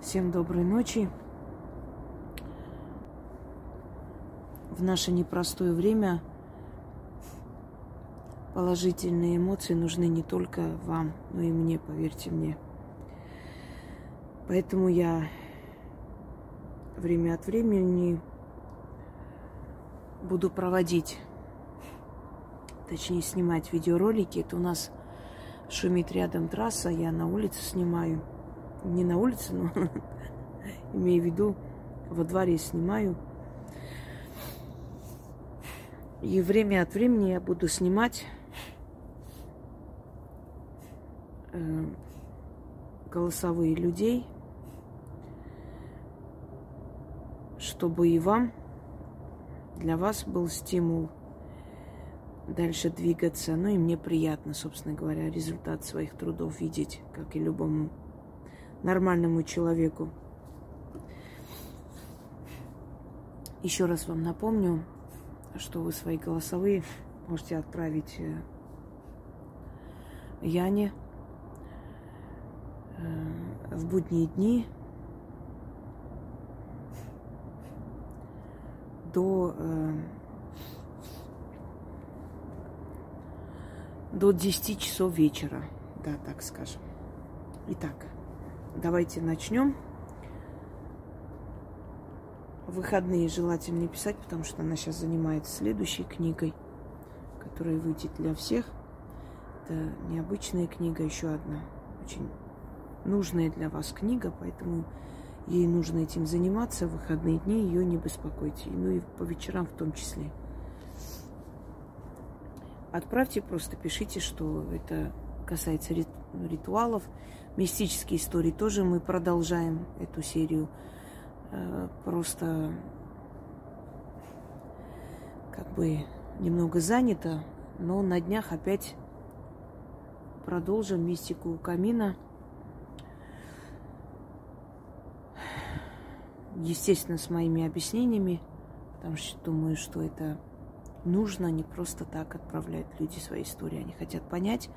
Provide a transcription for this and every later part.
Всем доброй ночи. В наше непростое время положительные эмоции нужны не только вам, но и мне, поверьте мне. Поэтому я время от времени буду проводить, точнее снимать видеоролики. Это у нас шумит рядом трасса, я на улице снимаю – не на улице, но имею в виду, во дворе снимаю. И время от времени я буду снимать э, голосовые людей, чтобы и вам, для вас был стимул дальше двигаться. Ну и мне приятно, собственно говоря, результат своих трудов видеть, как и любому нормальному человеку. Еще раз вам напомню, что вы свои голосовые можете отправить э, Яне э, в будние дни до, э, до 10 часов вечера, да, так скажем. Итак, Давайте начнем. выходные желательно писать, потому что она сейчас занимается следующей книгой, которая выйдет для всех. Это необычная книга, еще одна. Очень нужная для вас книга, поэтому ей нужно этим заниматься. В выходные дни ее не беспокойте. Ну и по вечерам в том числе. Отправьте, просто пишите, что это касается ритуалов, мистические истории тоже мы продолжаем эту серию. Э, просто как бы немного занято, но на днях опять продолжим мистику камина. Естественно, с моими объяснениями, потому что думаю, что это нужно не просто так отправлять люди свои истории. Они хотят понять,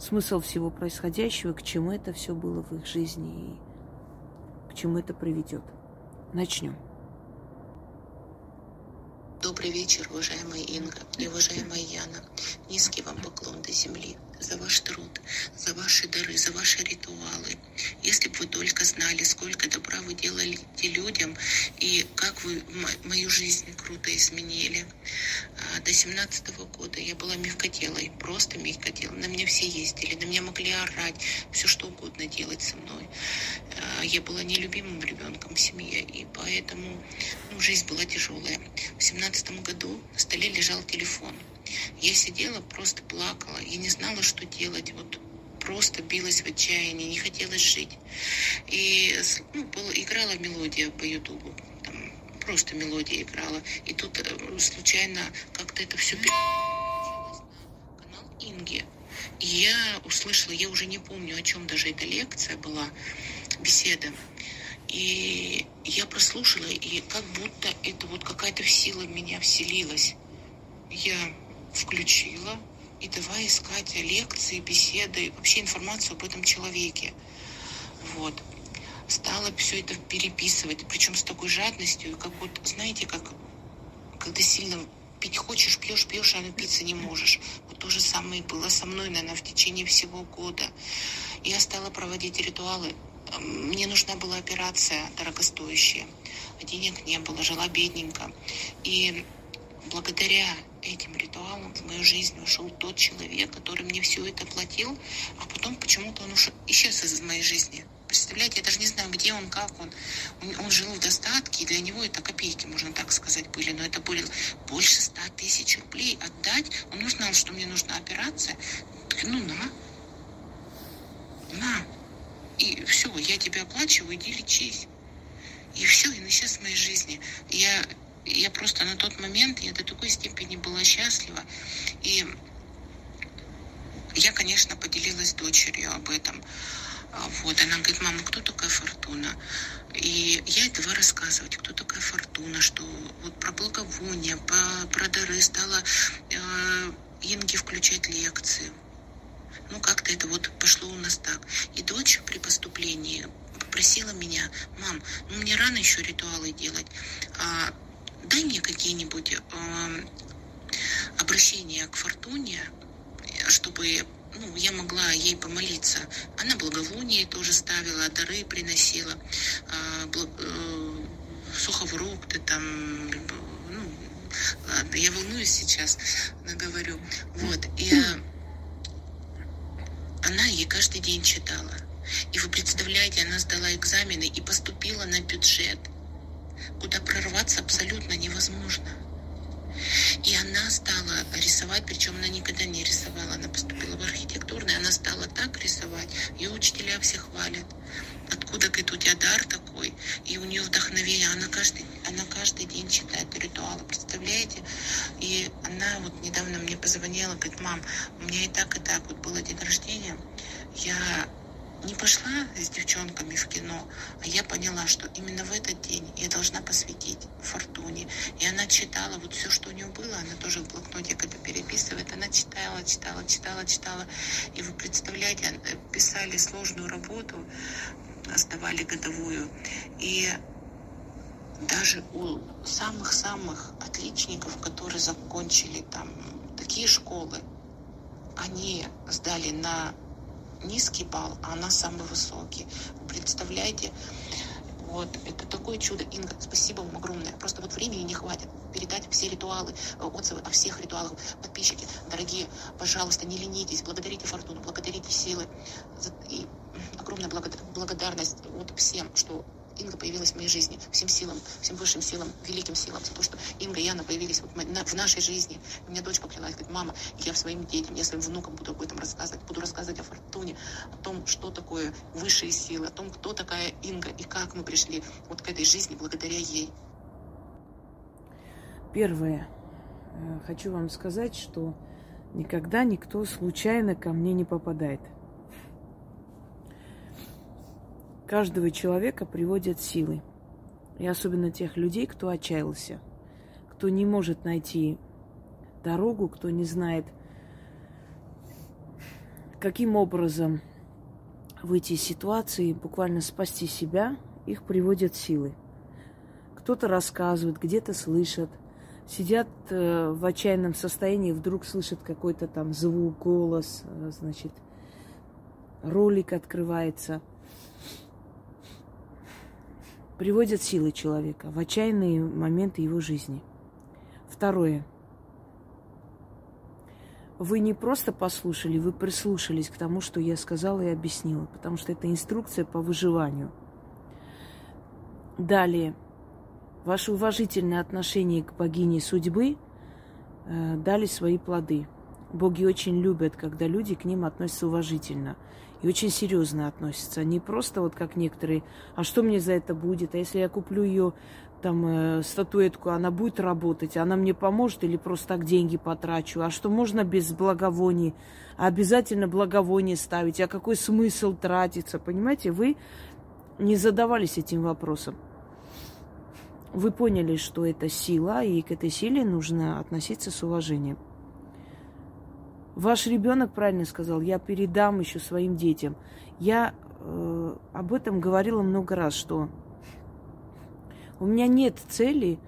смысл всего происходящего, к чему это все было в их жизни и к чему это приведет. Начнем. Добрый вечер, уважаемая Инга и уважаемая Яна. Низкий вам поклон до земли за ваш труд, за ваши дары, за ваши ритуалы. Если бы вы только знали, сколько добра вы делали людям и как вы мою жизнь круто изменили. А, до семнадцатого года я была мягкотелой, просто мягкотелой. На меня все ездили, на меня могли орать, все что угодно делать со мной. А, я была нелюбимым ребенком в семье, и поэтому ну, жизнь была тяжелая. В семнадцатом году на столе лежал телефон. Я сидела, просто плакала. Я не знала, что делать. Вот просто билась в отчаянии, не хотелось жить. И ну, была, играла мелодия по Ютубу. Там просто мелодия играла. И тут э, случайно как-то это все канал Инги. И я услышала, я уже не помню, о чем даже эта лекция была, беседа. И я прослушала, и как будто это вот какая-то сила в меня вселилась. Я включила и давай искать лекции, беседы, вообще информацию об этом человеке. Вот. Стала все это переписывать, причем с такой жадностью, как вот, знаете, как когда сильно пить хочешь, пьешь, пьешь, а напиться не можешь. Вот то же самое было со мной, наверное, в течение всего года. Я стала проводить ритуалы. Мне нужна была операция дорогостоящая. Денег не было, жила бедненько. И благодаря этим ритуалом в мою жизнь ушел тот человек, который мне все это платил, а потом почему-то он ушел, исчез из моей жизни. Представляете, я даже не знаю, где он, как он. Он, он жил в достатке, и для него это копейки, можно так сказать, были. Но это были больше ста тысяч рублей отдать. Он узнал, что мне нужна операция. Ну, на. На. И все, я тебя оплачиваю, иди лечись. И все, и исчез в моей жизни. Я я просто на тот момент, я до такой степени была счастлива. И я, конечно, поделилась с дочерью об этом. А, вот, она говорит, мама, кто такая Фортуна? И я этого рассказывать, кто такая Фортуна, что вот про благовония, про, про дары стала э, Инге включать лекции. Ну, как-то это вот пошло у нас так. И дочь при поступлении просила меня, мам, ну мне рано еще ритуалы делать, а, дай мне какие-нибудь а, обращения к Фортуне, чтобы ну, я могла ей помолиться. Она благовоние тоже ставила, дары приносила, а, благ, э, сухофрукты там, ну, ладно, я волнуюсь сейчас, говорю. Вот, и она ей каждый день читала. И вы представляете, она сдала экзамены и поступила на бюджет, куда прорваться абсолютно невозможно. И она стала рисовать, причем она никогда не рисовала, она поступила в архитектурный, она стала так рисовать, ее учителя все хвалят. Откуда, говорит, у тебя дар такой? И у нее вдохновение, она каждый, она каждый день читает ритуалы, представляете? И она вот недавно мне позвонила, говорит, мам, у меня и так, и так вот было день рождения, я не пошла с девчонками в кино, а я поняла, что именно в этот день я должна посвятить Фортуне. И она читала вот все, что у нее было, она тоже в блокноте когда переписывает, она читала, читала, читала, читала. И вы представляете, э, писали сложную работу, сдавали годовую. И даже у самых-самых отличников, которые закончили там такие школы, они сдали на низкий балл, а она самый высокий. Представляете? Вот, это такое чудо. Инга, спасибо вам огромное. Просто вот времени не хватит передать все ритуалы, э, отзывы о всех ритуалах. Подписчики, дорогие, пожалуйста, не ленитесь, благодарите Фортуну, благодарите силы. И огромная благодарность вот всем, что Инга появилась в моей жизни, всем силам, всем высшим силам, великим силам, за то, что Инга и Яна появились вот в нашей жизни. У меня дочь поклялась, говорит, мама, я своим детям, я своим внукам буду об этом рассказывать, буду рассказывать о Фортуне, о том, что такое высшие силы, о том, кто такая Инга и как мы пришли вот к этой жизни благодаря ей. Первое. Э, хочу вам сказать, что никогда никто случайно ко мне не попадает – Каждого человека приводят силы. И особенно тех людей, кто отчаялся, кто не может найти дорогу, кто не знает, каким образом выйти из ситуации, буквально спасти себя, их приводят силы. Кто-то рассказывает, где-то слышат, сидят э, в отчаянном состоянии, вдруг слышат какой-то там звук, голос, э, значит, ролик открывается – приводят силы человека в отчаянные моменты его жизни. Второе. Вы не просто послушали, вы прислушались к тому, что я сказала и объяснила, потому что это инструкция по выживанию. Далее. Ваше уважительное отношение к богине судьбы э, дали свои плоды. Боги очень любят, когда люди к ним относятся уважительно – и очень серьезно относятся. Не просто вот как некоторые, а что мне за это будет? А если я куплю ее там э, статуэтку, она будет работать, она мне поможет или просто так деньги потрачу? А что можно без благовоний? А обязательно благовоние ставить? А какой смысл тратиться? Понимаете, вы не задавались этим вопросом. Вы поняли, что это сила, и к этой силе нужно относиться с уважением. Ваш ребенок правильно сказал, я передам еще своим детям. Я э, об этом говорила много раз, что у меня нет цели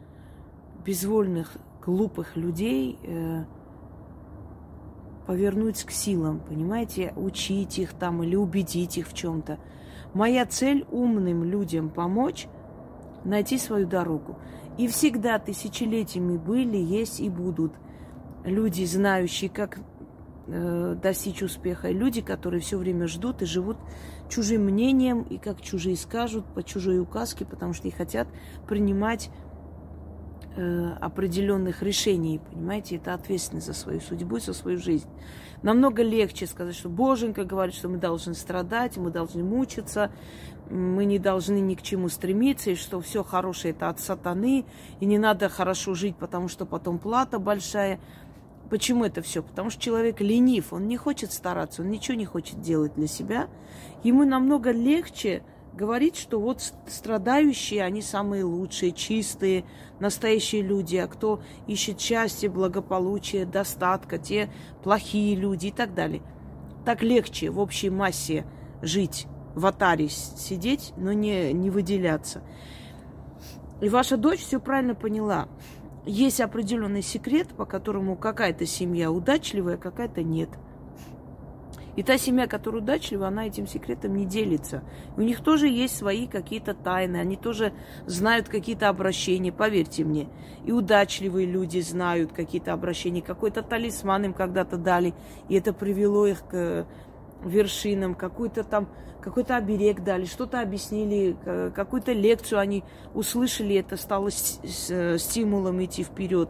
безвольных, глупых людей э, повернуть к силам, понимаете, учить их там или убедить их в чем-то. Моя цель умным людям помочь найти свою дорогу. И всегда тысячелетиями были, есть и будут люди, знающие, как э, достичь успеха. И люди, которые все время ждут и живут чужим мнением, и как чужие скажут, по чужой указке, потому что и хотят принимать э, определенных решений, понимаете, это ответственность за свою судьбу за свою жизнь. Намного легче сказать, что Боженька говорит, что мы должны страдать, мы должны мучиться, мы не должны ни к чему стремиться, и что все хорошее это от сатаны, и не надо хорошо жить, потому что потом плата большая – Почему это все? Потому что человек ленив, он не хочет стараться, он ничего не хочет делать для себя. Ему намного легче говорить, что вот страдающие, они самые лучшие, чистые, настоящие люди, а кто ищет счастье, благополучие, достатка, те плохие люди и так далее. Так легче в общей массе жить в атаре сидеть, но не, не выделяться. И ваша дочь все правильно поняла. Есть определенный секрет, по которому какая-то семья удачливая, какая-то нет. И та семья, которая удачлива, она этим секретом не делится. У них тоже есть свои какие-то тайны, они тоже знают какие-то обращения, поверьте мне. И удачливые люди знают какие-то обращения, какой-то талисман им когда-то дали, и это привело их к вершинам, какой-то там, какой-то оберег дали, что-то объяснили, какую-то лекцию они услышали, это стало стимулом идти вперед.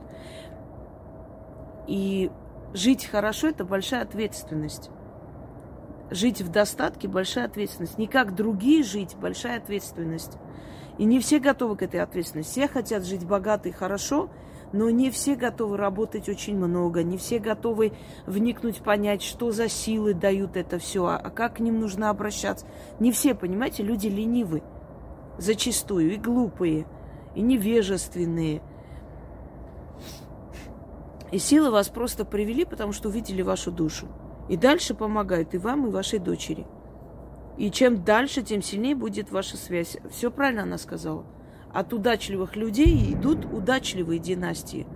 И жить хорошо – это большая ответственность жить в достатке – большая ответственность. Не как другие жить – большая ответственность. И не все готовы к этой ответственности. Все хотят жить богато и хорошо, но не все готовы работать очень много, не все готовы вникнуть, понять, что за силы дают это все, а как к ним нужно обращаться. Не все, понимаете, люди ленивы зачастую, и глупые, и невежественные. И силы вас просто привели, потому что увидели вашу душу. И дальше помогают и вам, и вашей дочери. И чем дальше, тем сильнее будет ваша связь. Все правильно она сказала. От удачливых людей идут удачливые династии.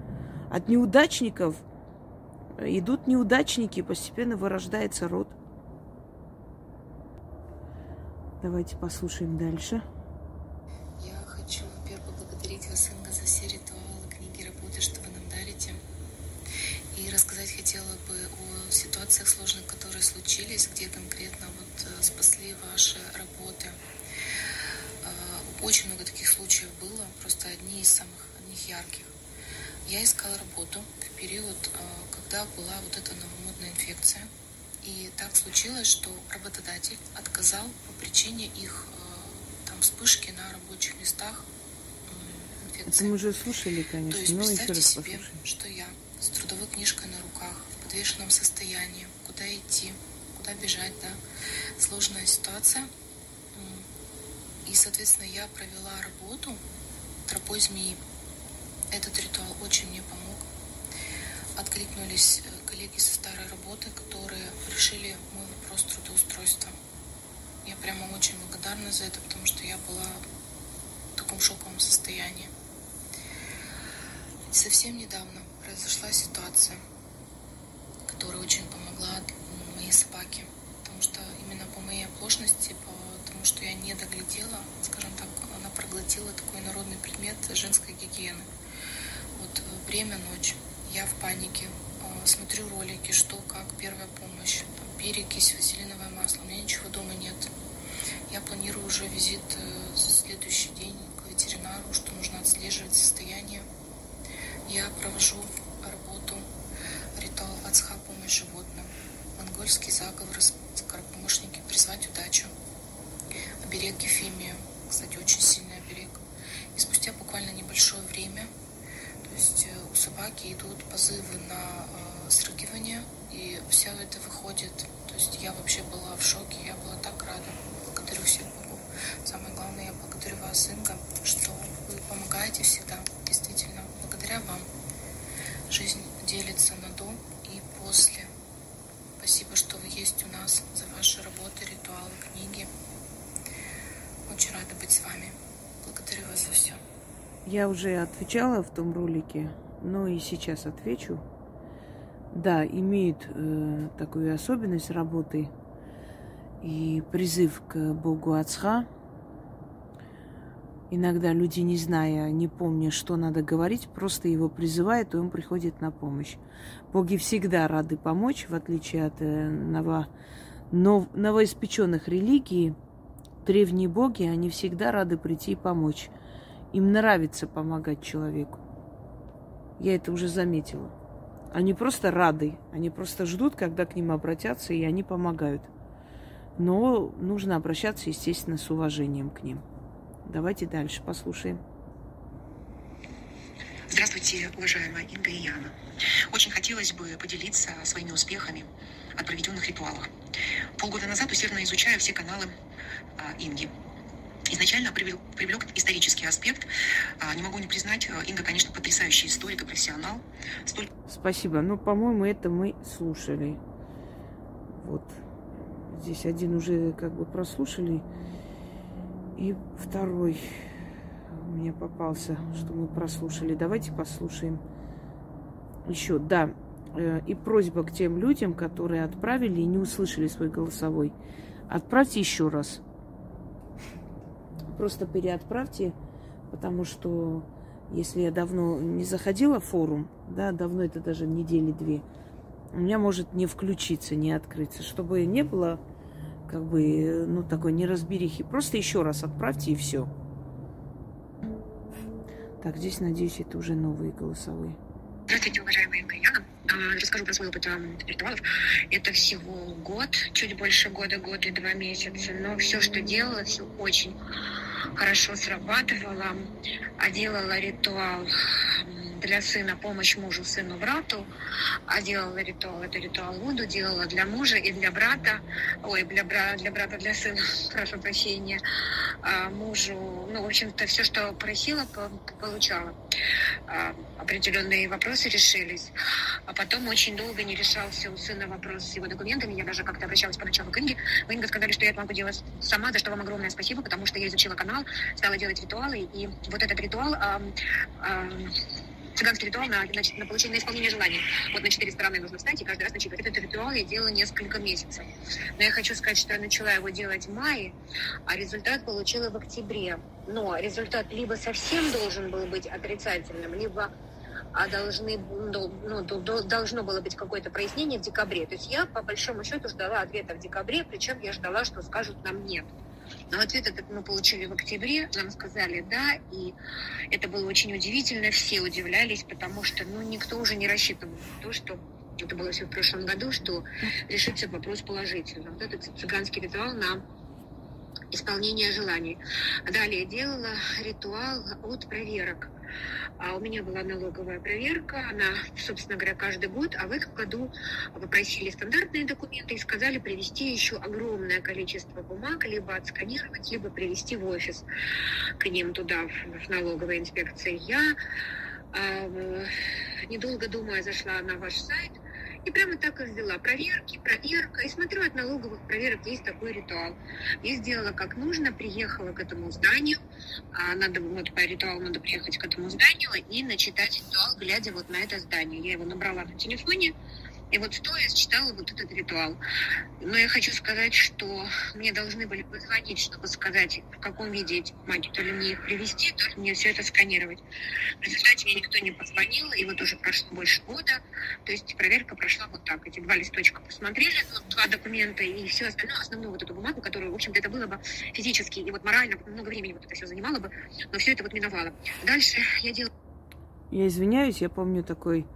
От неудачников идут неудачники, постепенно вырождается род. Давайте послушаем дальше. Ярких. Я искала работу в период, э, когда была вот эта новомодная инфекция. И так случилось, что работодатель отказал по причине их там вспышки на рабочих местах инфекции. Это мы уже слушали, конечно. То есть представьте себе, что я с трудовой книжкой на руках, в подвешенном состоянии, куда идти, куда бежать, да, сложная ситуация. И, соответственно, я провела работу тропой змеи. Этот ритуал очень мне помог. Откликнулись э, коллеги со старой работы, которые решили мой вопрос трудоустройства. Я прямо очень благодарна за это, потому что я была в таком шоковом состоянии. Совсем недавно произошла ситуация, которая очень помогла моей собаке. Потому что именно по моей оплошности, потому что я не доглядела, скажем так, она проглотила такой народный предмет женской гигиены. Время ночь, я в панике, э, смотрю ролики, что, как, первая помощь, перекись, вазелиновое масло, у меня ничего дома нет. Я планирую уже визит э, следующий день к ветеринару, что нужно отслеживать состояние. Я провожу работу ритуал Вацха помощь животным, монгольский заговор, скоропомощники призвать удачу, оберег Ефимия, кстати, очень сильный оберег. И спустя буквально небольшое время, то есть э, собаки идут позывы на э, срыгивание, и все это выходит. То есть я вообще была в шоке, я была так рада. Благодарю всех богов. Самое главное, я благодарю вас, Инга, что вы помогаете всегда, действительно благодаря вам жизнь делится на до и после. Спасибо, что вы есть у нас, за ваши работы, ритуалы, книги. Очень рада быть с вами. Благодарю вас за все. Я уже отвечала в том ролике, но и сейчас отвечу. Да, имеет э, такую особенность работы и призыв к Богу Ацха, Иногда люди, не зная, не помня, что надо говорить, просто его призывают, и он приходит на помощь. Боги всегда рады помочь, в отличие от э, ново, нов, новоиспеченных религий. Древние боги, они всегда рады прийти и помочь. Им нравится помогать человеку. Я это уже заметила. Они просто рады, они просто ждут, когда к ним обратятся, и они помогают. Но нужно обращаться, естественно, с уважением к ним. Давайте дальше послушаем. Здравствуйте, уважаемая Инга и Яна. Очень хотелось бы поделиться своими успехами от проведенных ритуалов. Полгода назад усердно изучаю все каналы а, Инги. Изначально привлек, привлек исторический аспект. А, не могу не признать, а, Инга, конечно, потрясающий историк и профессионал. Столь... Спасибо. Ну, по-моему, это мы слушали. Вот здесь один уже как бы прослушали, и второй мне попался, что мы прослушали. Давайте послушаем еще. Да, э, и просьба к тем людям, которые отправили и не услышали свой голосовой. Отправьте еще раз. Просто переотправьте, потому что если я давно не заходила в форум, да, давно это даже недели две, у меня может не включиться, не открыться, чтобы не было как бы, ну, такой неразберихи. Просто еще раз отправьте и все. Так, здесь, надеюсь, это уже новые голосовые. Здравствуйте, уважаемая Яна. А, расскажу про свой опыт ритуалов. Это всего год, чуть больше года, год и два месяца. Но все, что делала, все очень хорошо срабатывало. А делала ритуал для сына помощь мужу, сыну, брату, а делала ритуал, это ритуал Вуду, делала для мужа и для брата, ой, для, бра, для брата, для сына, прошу прощения, а мужу, ну, в общем-то, все, что просила, получала. А, определенные вопросы решились. А потом очень долго не решался у сына вопрос с его документами. Я даже как-то обращалась по началу к Инге. Вы, Инга, сказали, что я это могу делать сама, за что вам огромное спасибо, потому что я изучила канал, стала делать ритуалы, и вот этот ритуал цыганский ритуал на, на, на получение, на исполнение желаний. Вот на четыре стороны нужно встать и каждый раз начитывать. Этот ритуал я делала несколько месяцев. Но я хочу сказать, что я начала его делать в мае, а результат получила в октябре. Но результат либо совсем должен был быть отрицательным, либо а должны, ну, ну должно было быть какое-то прояснение в декабре. То есть я, по большому счету, ждала ответа в декабре, причем я ждала, что скажут нам нет. Но ответ этот мы получили в октябре, нам сказали «да», и это было очень удивительно, все удивлялись, потому что ну, никто уже не рассчитывал на то, что это было все в прошлом году, что решится вопрос положительно. Вот этот цыганский ритуал на исполнение желаний. Далее делала ритуал от проверок. А у меня была налоговая проверка, она, собственно говоря, каждый год, а в этом году попросили стандартные документы и сказали привезти еще огромное количество бумаг, либо отсканировать, либо привезти в офис к ним туда, в, в налоговой инспекции. Я, э, недолго думая, зашла на ваш сайт – и прямо так и взяла. Проверки, проверка. И смотрю, от налоговых проверок есть такой ритуал. Я сделала как нужно, приехала к этому зданию. А надо, вот по ритуалу надо приехать к этому зданию и начитать ритуал, глядя вот на это здание. Я его набрала на телефоне, и вот стоя читала вот этот ритуал. Но я хочу сказать, что мне должны были позвонить, чтобы сказать, в каком виде эти бумаги, то ли мне их привезти, то ли мне все это сканировать. В результате мне никто не позвонил, и вот уже прошло больше года. То есть проверка прошла вот так. Эти два листочка посмотрели, ну, два документа и все остальное, основную вот эту бумагу, которую, в общем-то, это было бы физически и вот морально, много времени вот это все занимало бы, но все это вот миновало. Дальше я делала... Я извиняюсь, я помню такой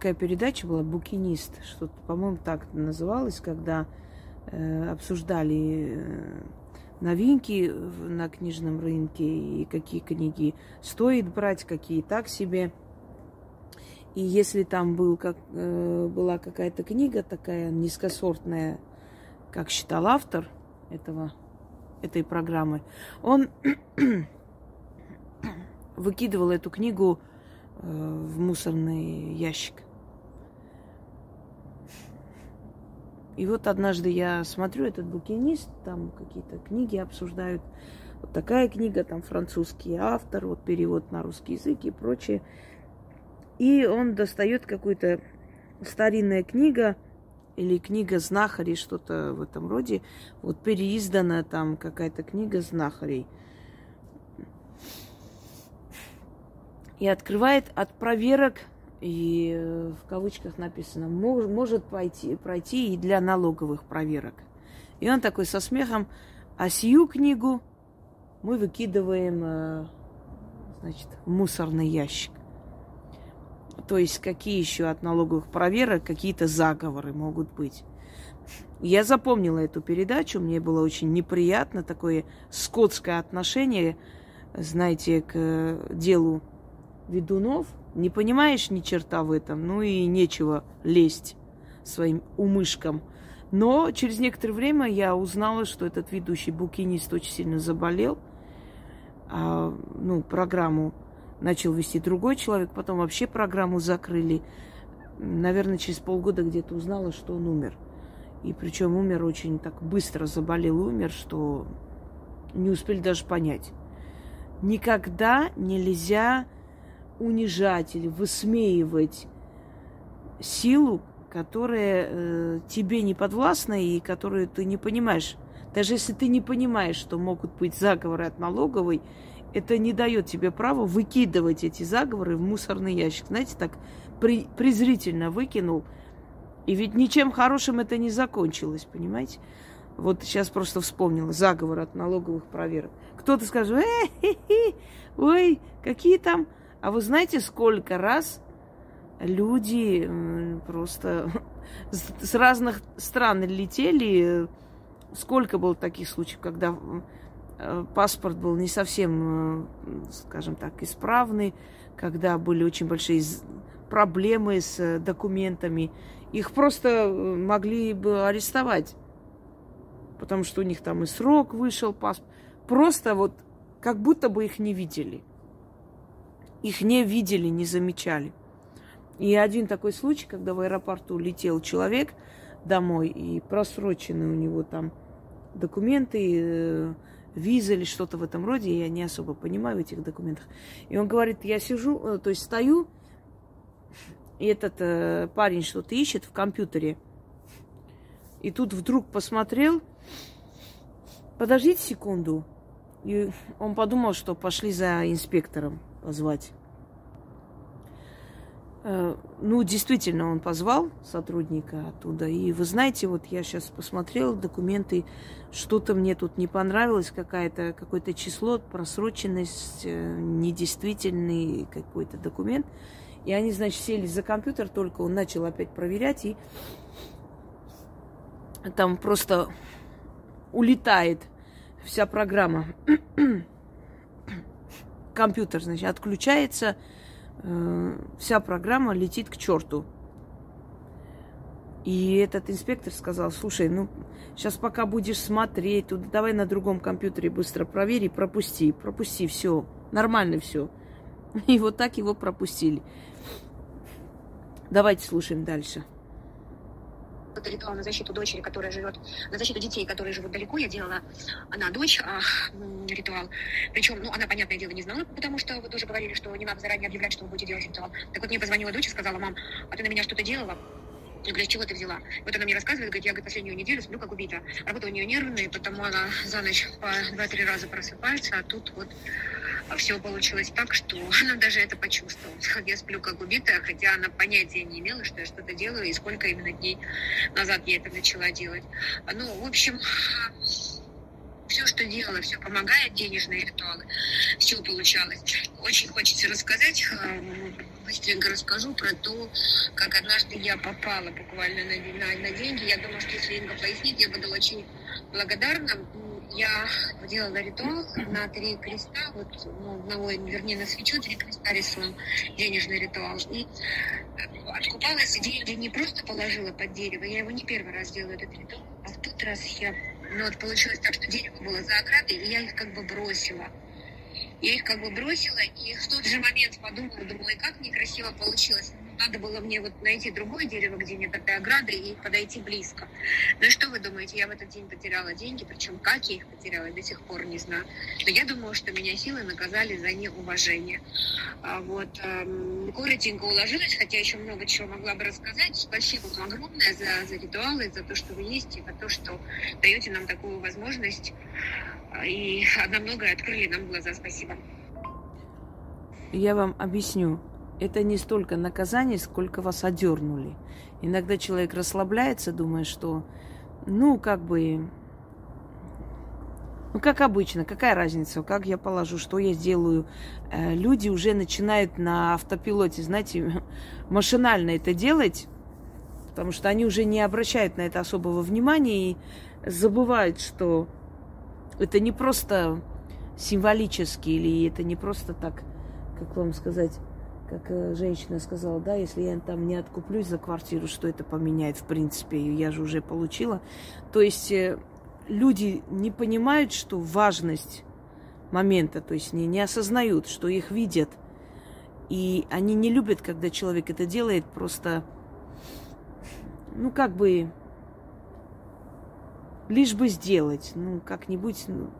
такая передача была «Букинист», что-то, по-моему, так называлось, когда э, обсуждали э, новинки на книжном рынке и какие книги стоит брать, какие так себе. И если там был, как, э, была какая-то книга такая низкосортная, как считал автор этого, этой программы, он выкидывал эту книгу э, в мусорный ящик. И вот однажды я смотрю этот букинист, там какие-то книги обсуждают. Вот такая книга, там французский автор, вот перевод на русский язык и прочее. И он достает какую-то старинная книга или книга знахарей, что-то в этом роде. Вот переиздана там какая-то книга знахарей. И открывает от проверок и э, в кавычках написано, мож, может пойти, пройти и для налоговых проверок. И он такой со смехом, а сию книгу мы выкидываем, э, значит, в мусорный ящик. То есть какие еще от налоговых проверок какие-то заговоры могут быть. Я запомнила эту передачу, мне было очень неприятно такое скотское отношение, знаете, к делу ведунов – не понимаешь ни черта в этом, ну и нечего лезть своим умышкам. Но через некоторое время я узнала, что этот ведущий букинист очень сильно заболел. А, ну, программу начал вести другой человек, потом вообще программу закрыли. Наверное, через полгода где-то узнала, что он умер. И причем умер очень так быстро, заболел, умер, что не успели даже понять. Никогда нельзя унижать или высмеивать силу, которая э, тебе не подвластна и которую ты не понимаешь. Даже если ты не понимаешь, что могут быть заговоры от налоговой, это не дает тебе права выкидывать эти заговоры в мусорный ящик. Знаете, так при, презрительно выкинул. И ведь ничем хорошим это не закончилось, понимаете? Вот сейчас просто вспомнила заговор от налоговых проверок. Кто-то скажет, э, ой, какие там... А вы знаете, сколько раз люди просто с разных стран летели. Сколько было таких случаев, когда э, паспорт был не совсем, э, скажем так, исправный, когда были очень большие проблемы с э, документами. Их просто могли бы арестовать, потому что у них там и срок вышел, паспорт. Просто вот как будто бы их не видели. Их не видели, не замечали. И один такой случай, когда в аэропорту летел человек домой, и просрочены у него там документы, э, виза или что-то в этом роде, я не особо понимаю в этих документах. И он говорит, я сижу, э, то есть стою, и этот э, парень что-то ищет в компьютере. И тут вдруг посмотрел, подождите секунду. И он подумал, что пошли за инспектором позвать. Э, ну, действительно, он позвал сотрудника оттуда. И вы знаете, вот я сейчас посмотрела документы, что-то мне тут не понравилось, какая-то, какое-то число, просроченность, э, недействительный какой-то документ. И они, значит, сели за компьютер, только он начал опять проверять, и там просто улетает вся программа. Компьютер, значит, отключается, Э, вся программа летит к черту. И этот инспектор сказал, слушай, ну, сейчас пока будешь смотреть, тут давай на другом компьютере быстро провери, пропусти, пропусти, все, нормально все. И вот так его пропустили. Давайте слушаем дальше это ритуал на защиту дочери, которая живет, на защиту детей, которые живут далеко. Я делала на дочь а, ритуал. Причем, ну, она, понятное дело, не знала, потому что вы тоже говорили, что не надо заранее объявлять, что вы будете делать ритуал. Так вот, мне позвонила дочь и сказала, мам, а ты на меня что-то делала? Я говорю, с чего ты взяла? Вот она мне рассказывает, говорит, я говорит, последнюю неделю сплю как убита. Работа у нее нервная, потому она за ночь по два-три раза просыпается, а тут вот все получилось так, что она даже это почувствовала. Я сплю как убитая, хотя она понятия не имела, что я что-то делаю и сколько именно дней назад я это начала делать. Ну, в общем, все, что делала, все помогает, денежные ритуалы, все получалось. Очень хочется рассказать, э, быстренько расскажу про то, как однажды я попала буквально на, на, на деньги. Я думаю, что если Инга пояснит, я буду очень благодарна я делала ритуал на три креста, вот ну, одного, вернее, на свечу три креста рисуем, денежный ритуал. И откупалась, деньги не просто положила под дерево, я его не первый раз делаю, этот ритуал, а в тот раз я, ну вот получилось так, что дерево было за оградой, и я их как бы бросила. Я их как бы бросила, и в тот же момент подумала, думала, и как некрасиво получилось надо было мне вот найти другое дерево, где нет этой ограды, и подойти близко. Ну и что вы думаете, я в этот день потеряла деньги, причем как я их потеряла, я до сих пор не знаю. Но я думаю, что меня силы наказали за неуважение. А вот, эм, коротенько уложилась, хотя еще много чего могла бы рассказать. Спасибо вам огромное за, за ритуалы, за то, что вы есть, и за то, что даете нам такую возможность. И на многое открыли нам глаза. Спасибо. Я вам объясню это не столько наказание, сколько вас одернули. Иногда человек расслабляется, думая, что, ну, как бы, ну, как обычно, какая разница, как я положу, что я сделаю. Э, люди уже начинают на автопилоте, знаете, машинально это делать, потому что они уже не обращают на это особого внимания и забывают, что это не просто символически или это не просто так, как вам сказать, как э, женщина сказала, да, если я там не откуплюсь за квартиру, что это поменяет, в принципе, я же уже получила. То есть э, люди не понимают, что важность момента, то есть не, не осознают, что их видят. И они не любят, когда человек это делает просто, ну, как бы лишь бы сделать, ну, как-нибудь ну,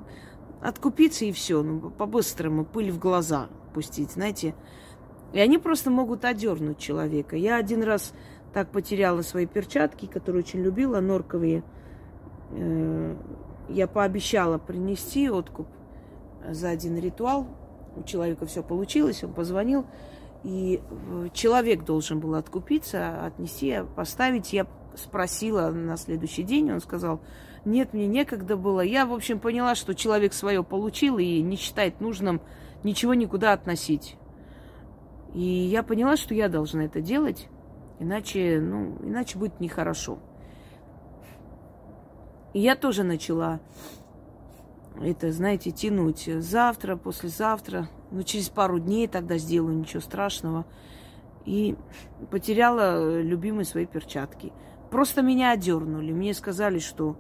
откупиться и все, ну, по-быстрому, пыль в глаза пустить, знаете. И они просто могут одернуть человека. Я один раз так потеряла свои перчатки, которые очень любила, норковые. Э, я пообещала принести откуп за один ритуал. У человека все получилось, он позвонил. И э, человек должен был откупиться, отнести, поставить. Я спросила на следующий день, он сказал, нет, мне некогда было. Я, в общем, поняла, что человек свое получил и не считает нужным ничего никуда относить. И я поняла, что я должна это делать, иначе, ну, иначе будет нехорошо. И я тоже начала это, знаете, тянуть завтра, послезавтра, ну, через пару дней тогда сделаю, ничего страшного. И потеряла любимые свои перчатки. Просто меня одернули. Мне сказали, что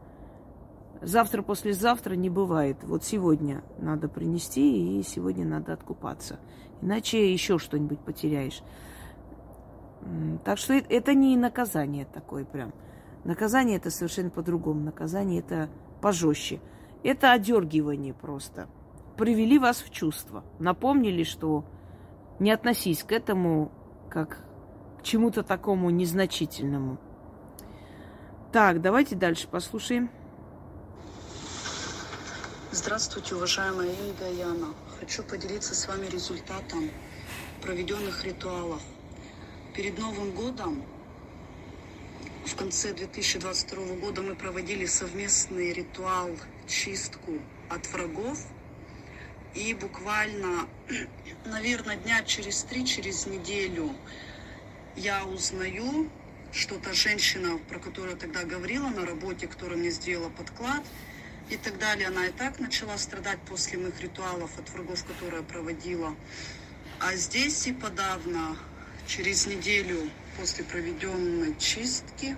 завтра, послезавтра не бывает. Вот сегодня надо принести, и сегодня надо откупаться. Иначе еще что-нибудь потеряешь. Так что это не наказание такое прям. Наказание это совершенно по-другому. Наказание это пожестче. Это одергивание просто. Привели вас в чувство. Напомнили, что не относись к этому как к чему-то такому незначительному. Так, давайте дальше послушаем. Здравствуйте, уважаемая и Яна. Хочу поделиться с вами результатом проведенных ритуалов. Перед Новым годом, в конце 2022 года, мы проводили совместный ритуал чистку от врагов. И буквально, наверное, дня через три, через неделю я узнаю, что та женщина, про которую я тогда говорила на работе, которая мне сделала подклад и так далее, она и так начала страдать после моих ритуалов от врагов, которые я проводила. А здесь и подавно, через неделю после проведенной чистки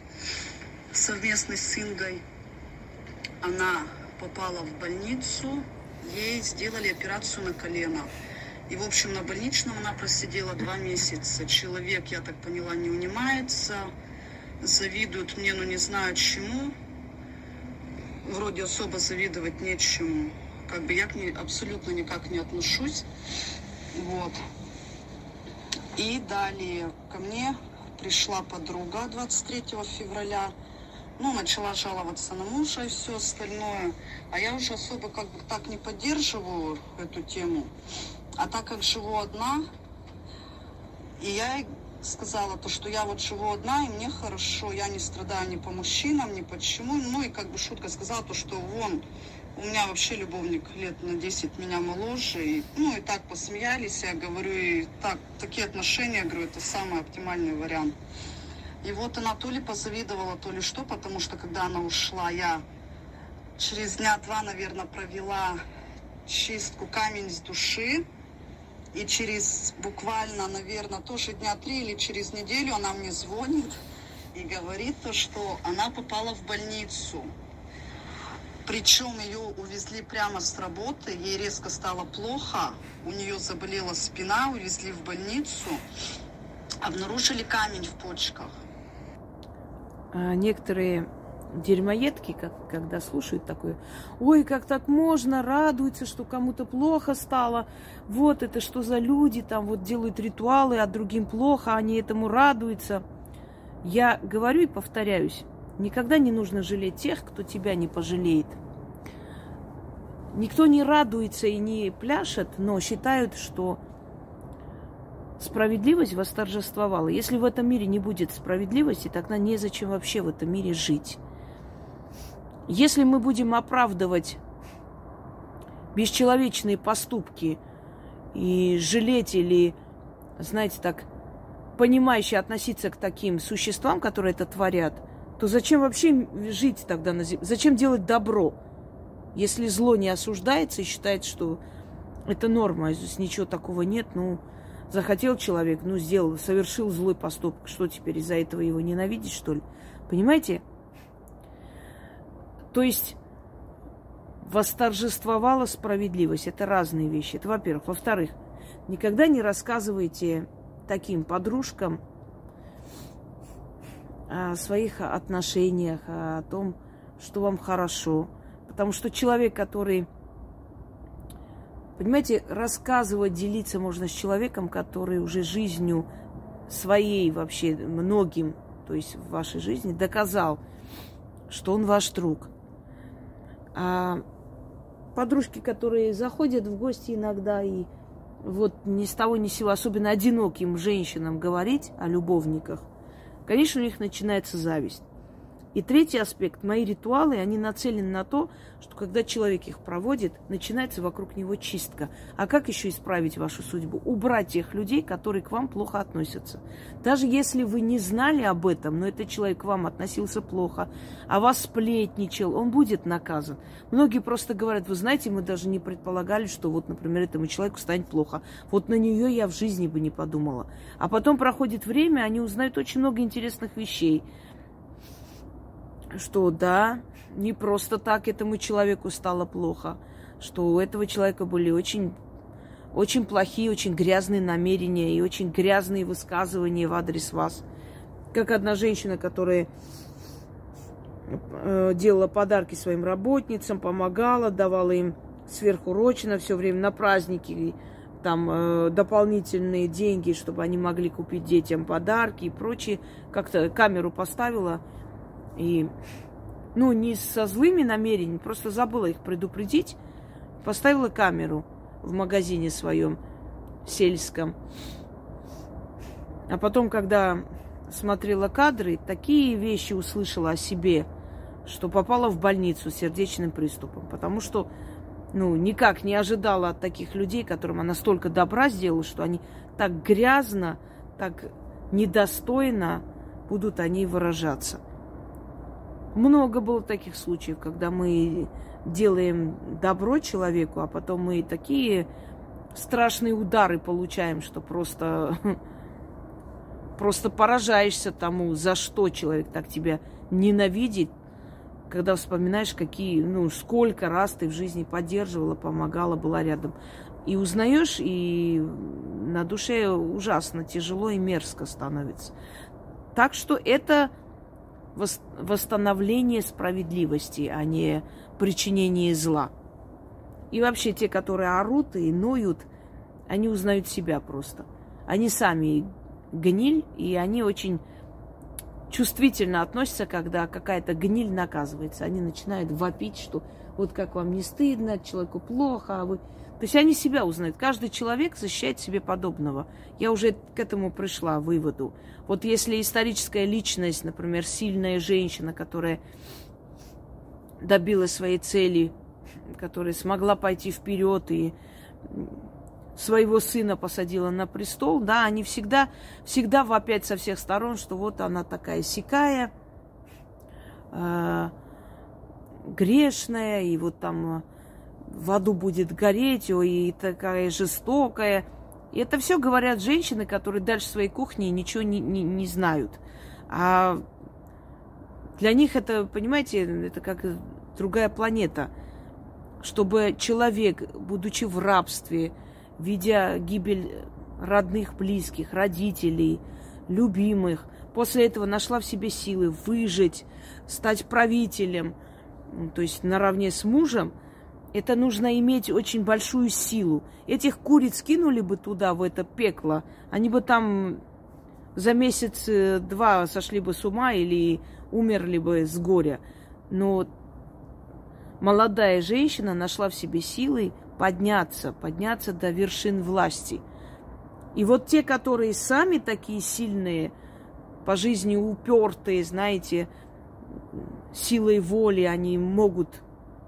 совместной с Ингой, она попала в больницу, ей сделали операцию на колено. И, в общем, на больничном она просидела два месяца. Человек, я так поняла, не унимается, завидуют мне, но не знаю чему. Вроде особо завидовать нечему. Как бы я к ней абсолютно никак не отношусь. Вот. И далее ко мне пришла подруга 23 февраля. Ну, начала жаловаться на мужа и все остальное. А я уже особо как бы так не поддерживаю эту тему. А так как живу одна, и я сказала то, что я вот живу одна, и мне хорошо, я не страдаю ни по мужчинам, ни почему. Ну и как бы шутка сказала то, что вон, у меня вообще любовник лет на 10 меня моложе. И, ну и так посмеялись, я говорю, и так, такие отношения, говорю, это самый оптимальный вариант. И вот она то ли позавидовала, то ли что, потому что когда она ушла, я через дня два, наверное, провела чистку камень с души. И через буквально, наверное, тоже дня три или через неделю она мне звонит и говорит то, что она попала в больницу. Причем ее увезли прямо с работы, ей резко стало плохо, у нее заболела спина, увезли в больницу, обнаружили камень в почках. А некоторые дерьмоедки, как, когда слушают такое, ой, как так можно, радуются, что кому-то плохо стало, вот это что за люди, там вот делают ритуалы, а другим плохо, они этому радуются. Я говорю и повторяюсь, никогда не нужно жалеть тех, кто тебя не пожалеет. Никто не радуется и не пляшет, но считают, что справедливость восторжествовала. Если в этом мире не будет справедливости, тогда незачем вообще в этом мире жить. Если мы будем оправдывать бесчеловечные поступки и жалеть или, знаете, так, понимающе относиться к таким существам, которые это творят, то зачем вообще жить тогда на земле? Зачем делать добро, если зло не осуждается и считает, что это норма, здесь ничего такого нет, ну, захотел человек, ну, сделал, совершил злой поступок, что теперь из-за этого его ненавидеть, что ли? Понимаете? То есть восторжествовала справедливость. Это разные вещи. Это во-первых. Во-вторых, никогда не рассказывайте таким подружкам о своих отношениях, о том, что вам хорошо. Потому что человек, который... Понимаете, рассказывать, делиться можно с человеком, который уже жизнью своей вообще многим, то есть в вашей жизни, доказал, что он ваш друг. А подружки, которые заходят в гости иногда и вот ни с того ни с сего, особенно одиноким женщинам говорить о любовниках, конечно, у них начинается зависть. И третий аспект, мои ритуалы, они нацелены на то, что когда человек их проводит, начинается вокруг него чистка. А как еще исправить вашу судьбу? Убрать тех людей, которые к вам плохо относятся. Даже если вы не знали об этом, но этот человек к вам относился плохо, а вас сплетничал, он будет наказан. Многие просто говорят, вы знаете, мы даже не предполагали, что вот, например, этому человеку станет плохо. Вот на нее я в жизни бы не подумала. А потом проходит время, они узнают очень много интересных вещей что да, не просто так этому человеку стало плохо, что у этого человека были очень, очень плохие, очень грязные намерения и очень грязные высказывания в адрес вас. Как одна женщина, которая э, делала подарки своим работницам, помогала, давала им сверхурочно все время на праздники, там э, дополнительные деньги, чтобы они могли купить детям подарки и прочее. Как-то камеру поставила – и, ну, не со злыми намерениями, просто забыла их предупредить. Поставила камеру в магазине своем сельском. А потом, когда смотрела кадры, такие вещи услышала о себе, что попала в больницу с сердечным приступом. Потому что, ну, никак не ожидала от таких людей, которым она столько добра сделала, что они так грязно, так недостойно будут они выражаться. Много было таких случаев, когда мы делаем добро человеку, а потом мы такие страшные удары получаем, что просто, просто поражаешься тому, за что человек так тебя ненавидит, когда вспоминаешь, какие, ну, сколько раз ты в жизни поддерживала, помогала, была рядом. И узнаешь, и на душе ужасно тяжело и мерзко становится. Так что это восстановление справедливости, а не причинение зла. И вообще те, которые орут и ноют, они узнают себя просто. Они сами гниль, и они очень чувствительно относятся, когда какая-то гниль наказывается. Они начинают вопить, что вот как вам не стыдно, человеку плохо, а вы то есть они себя узнают. Каждый человек защищает себе подобного. Я уже к этому пришла, выводу. Вот если историческая личность, например, сильная женщина, которая добилась своей цели, которая смогла пойти вперед и своего сына посадила на престол, да, они всегда, всегда вопять со всех сторон, что вот она такая сикая, э, грешная, и вот там в аду будет гореть, ой, и такая жестокая. И это все говорят женщины, которые дальше своей кухни ничего не, не, не знают. А для них это, понимаете, это как другая планета. Чтобы человек, будучи в рабстве, видя гибель родных, близких, родителей, любимых, после этого нашла в себе силы выжить, стать правителем, то есть наравне с мужем – это нужно иметь очень большую силу. Этих куриц кинули бы туда, в это пекло, они бы там за месяц-два сошли бы с ума или умерли бы с горя. Но молодая женщина нашла в себе силы подняться, подняться до вершин власти. И вот те, которые сами такие сильные, по жизни упертые, знаете, силой воли, они могут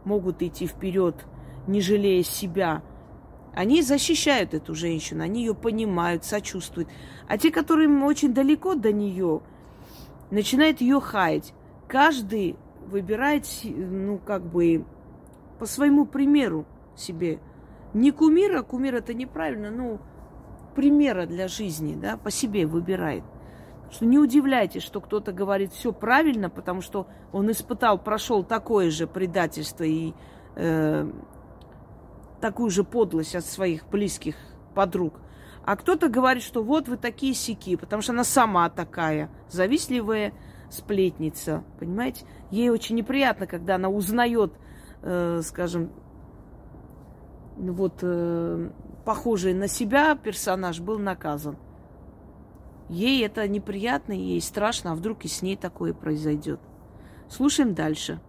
могут идти вперед, не жалея себя. Они защищают эту женщину, они ее понимают, сочувствуют. А те, которые очень далеко до нее, начинают ее хаять. Каждый выбирает, ну, как бы, по своему примеру себе. Не кумира, кумир это неправильно, ну, примера для жизни, да, по себе выбирает. Что не удивляйтесь, что кто-то говорит все правильно, потому что он испытал, прошел такое же предательство и э, такую же подлость от своих близких подруг. А кто-то говорит, что вот вы такие сики, потому что она сама такая, завистливая, сплетница, понимаете? Ей очень неприятно, когда она узнает, э, скажем, вот э, похожий на себя персонаж был наказан. Ей это неприятно, ей страшно, а вдруг и с ней такое произойдет. Слушаем дальше.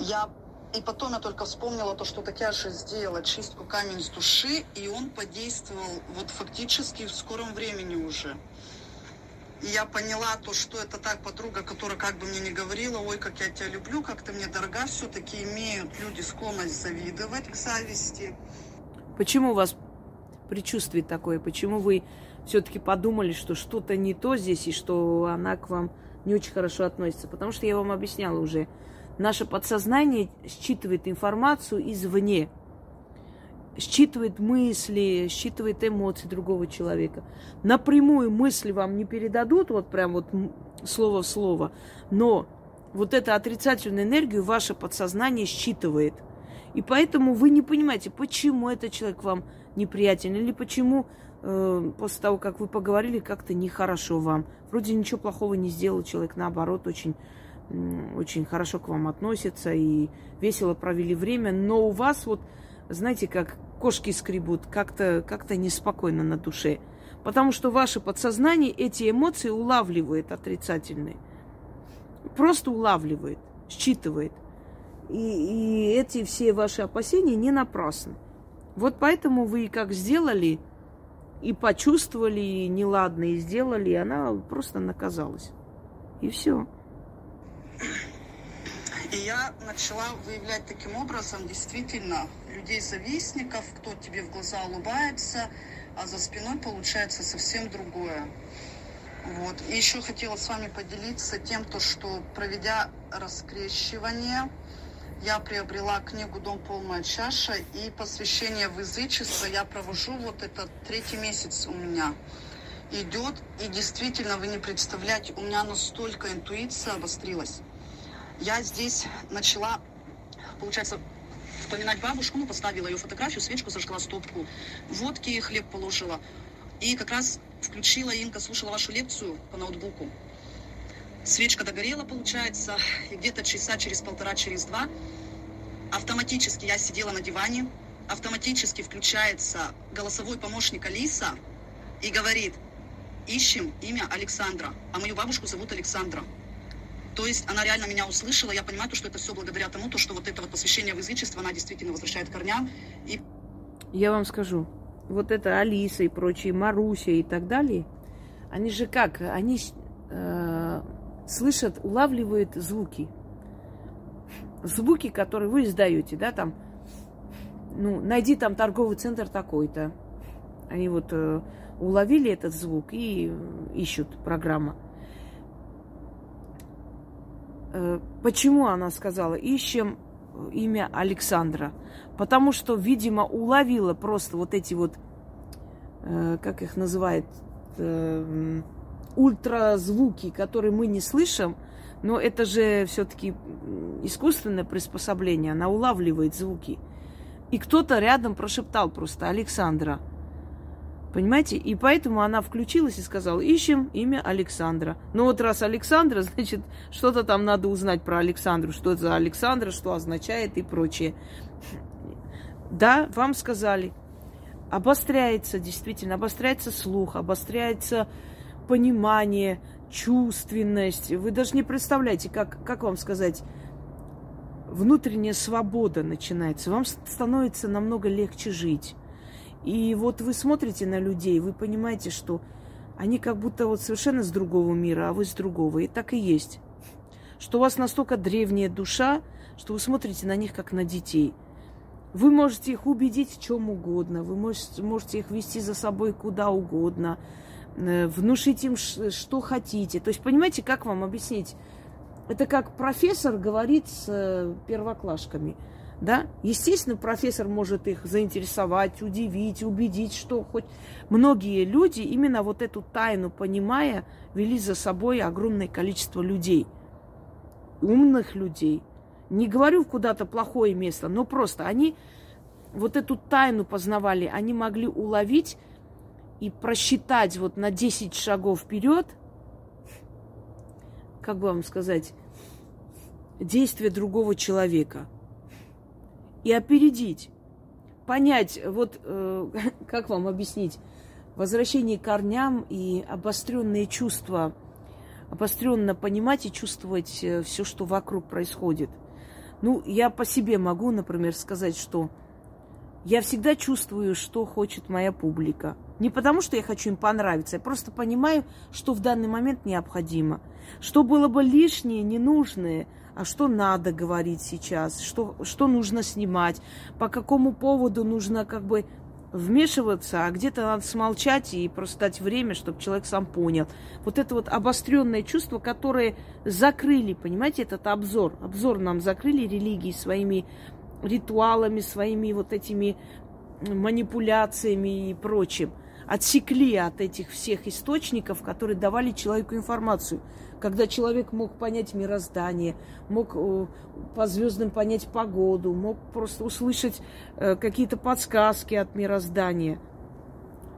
Я и потом я только вспомнила то, что Татьяша сделала чистку камень с души, и он подействовал вот фактически в скором времени уже. И я поняла то, что это так подруга, которая как бы мне не говорила, ой, как я тебя люблю, как ты мне дорога, все-таки имеют люди склонность завидовать к зависти. Почему у вас предчувствие такое? Почему вы все-таки подумали, что что-то не то здесь, и что она к вам не очень хорошо относится? Потому что я вам объясняла уже, наше подсознание считывает информацию извне, считывает мысли, считывает эмоции другого человека. Напрямую мысли вам не передадут, вот прям вот слово в слово, но вот эту отрицательную энергию ваше подсознание считывает. И поэтому вы не понимаете, почему этот человек вам неприятен, или почему э, после того, как вы поговорили, как-то нехорошо вам. Вроде ничего плохого не сделал человек, наоборот, очень очень хорошо к вам относятся и весело провели время, но у вас вот, знаете, как кошки скребут, как-то как неспокойно на душе. Потому что ваше подсознание эти эмоции улавливает отрицательные. Просто улавливает, считывает. И, и эти все ваши опасения не напрасны. Вот поэтому вы как сделали и почувствовали и неладно, и сделали, и она просто наказалась. И все. И я начала выявлять таким образом действительно людей-завистников, кто тебе в глаза улыбается, а за спиной получается совсем другое. Вот. И еще хотела с вами поделиться тем, то, что проведя раскрещивание, я приобрела книгу «Дом полная чаша» и посвящение в язычество я провожу вот этот третий месяц у меня идет. И действительно, вы не представляете, у меня настолько интуиция обострилась. Я здесь начала, получается, вспоминать бабушку, ну, поставила ее фотографию, свечку зажгла, стопку водки хлеб положила. И как раз включила Инка, слушала вашу лекцию по ноутбуку. Свечка догорела, получается, и где-то часа через полтора, через два автоматически я сидела на диване, автоматически включается голосовой помощник Алиса и говорит, ищем имя Александра, а мою бабушку зовут Александра. То есть она реально меня услышала, я понимаю, что это все благодаря тому, то, что вот это вот посвящение в язычество, она действительно возвращает корням. И... Я вам скажу, вот это Алиса и прочие, Маруся и так далее, они же как, они э, слышат, улавливают звуки. Звуки, которые вы издаете, да, там, ну, найди там торговый центр такой-то. Они вот э, уловили этот звук и ищут программа. Э, почему она сказала, ищем имя Александра? Потому что, видимо, уловила просто вот эти вот, э, как их называют, э, ультразвуки, которые мы не слышим, но это же все-таки искусственное приспособление, она улавливает звуки. И кто-то рядом прошептал просто Александра – Понимаете? И поэтому она включилась и сказала, ищем имя Александра. Ну вот раз Александра, значит, что-то там надо узнать про Александру, что это за Александра, что означает и прочее. Да, вам сказали. Обостряется, действительно, обостряется слух, обостряется понимание, чувственность. Вы даже не представляете, как, как вам сказать, внутренняя свобода начинается. Вам становится намного легче жить. И вот вы смотрите на людей, вы понимаете, что они как будто вот совершенно с другого мира, а вы с другого. И так и есть. Что у вас настолько древняя душа, что вы смотрите на них как на детей. Вы можете их убедить в чем угодно, вы можете, можете их вести за собой куда угодно, внушить им, что хотите. То есть, понимаете, как вам объяснить? Это как профессор говорит с э, первоклашками – да? Естественно, профессор может их заинтересовать, удивить, убедить, что хоть многие люди, именно вот эту тайну понимая, вели за собой огромное количество людей, умных людей. Не говорю куда-то плохое место, но просто они вот эту тайну познавали, они могли уловить и просчитать вот на 10 шагов вперед как бы вам сказать, действия другого человека. И опередить. Понять, вот э, как вам объяснить, возвращение к корням и обостренные чувства, обостренно понимать и чувствовать э, все, что вокруг происходит. Ну, я по себе могу, например, сказать, что я всегда чувствую, что хочет моя публика. Не потому, что я хочу им понравиться, я просто понимаю, что в данный момент необходимо. Что было бы лишнее, ненужное, а что надо говорить сейчас, что, что нужно снимать, по какому поводу нужно как бы вмешиваться, а где-то надо смолчать и просто дать время, чтобы человек сам понял. Вот это вот обостренное чувство, которое закрыли, понимаете, этот обзор. Обзор нам закрыли религии своими ритуалами, своими вот этими манипуляциями и прочим. Отсекли от этих всех источников, которые давали человеку информацию. Когда человек мог понять мироздание, мог э, по звездам понять погоду, мог просто услышать э, какие-то подсказки от мироздания.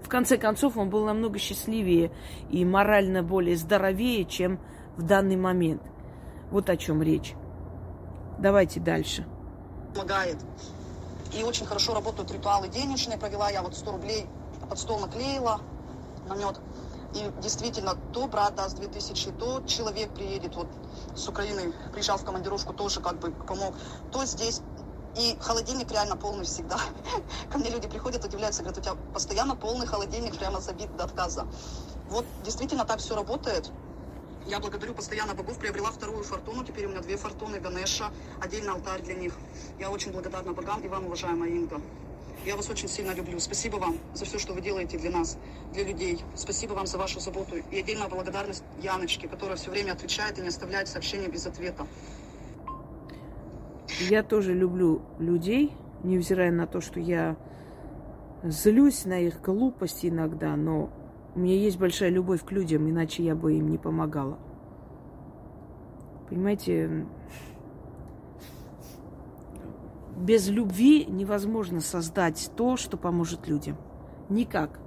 В конце концов, он был намного счастливее и морально более здоровее, чем в данный момент. Вот о чем речь. Давайте дальше помогает. И очень хорошо работают ритуалы денежные. Провела я вот 100 рублей под стол наклеила намет. И действительно, то брат даст 2000, то человек приедет вот с Украины, приезжал в командировку, тоже как бы помог. То здесь и холодильник реально полный всегда. Ко мне люди приходят, удивляются, говорят, у тебя постоянно полный холодильник, прямо забит до отказа. Вот действительно так все работает. Я благодарю постоянно богов, приобрела вторую фортуну, теперь у меня две фортуны, Ганеша, отдельный алтарь для них. Я очень благодарна богам и вам, уважаемая Инга. Я вас очень сильно люблю. Спасибо вам за все, что вы делаете для нас, для людей. Спасибо вам за вашу заботу. И отдельная благодарность Яночке, которая все время отвечает и не оставляет сообщения без ответа. Я тоже люблю людей, невзирая на то, что я злюсь на их глупости иногда, но у меня есть большая любовь к людям, иначе я бы им не помогала. Понимаете, без любви невозможно создать то, что поможет людям. Никак.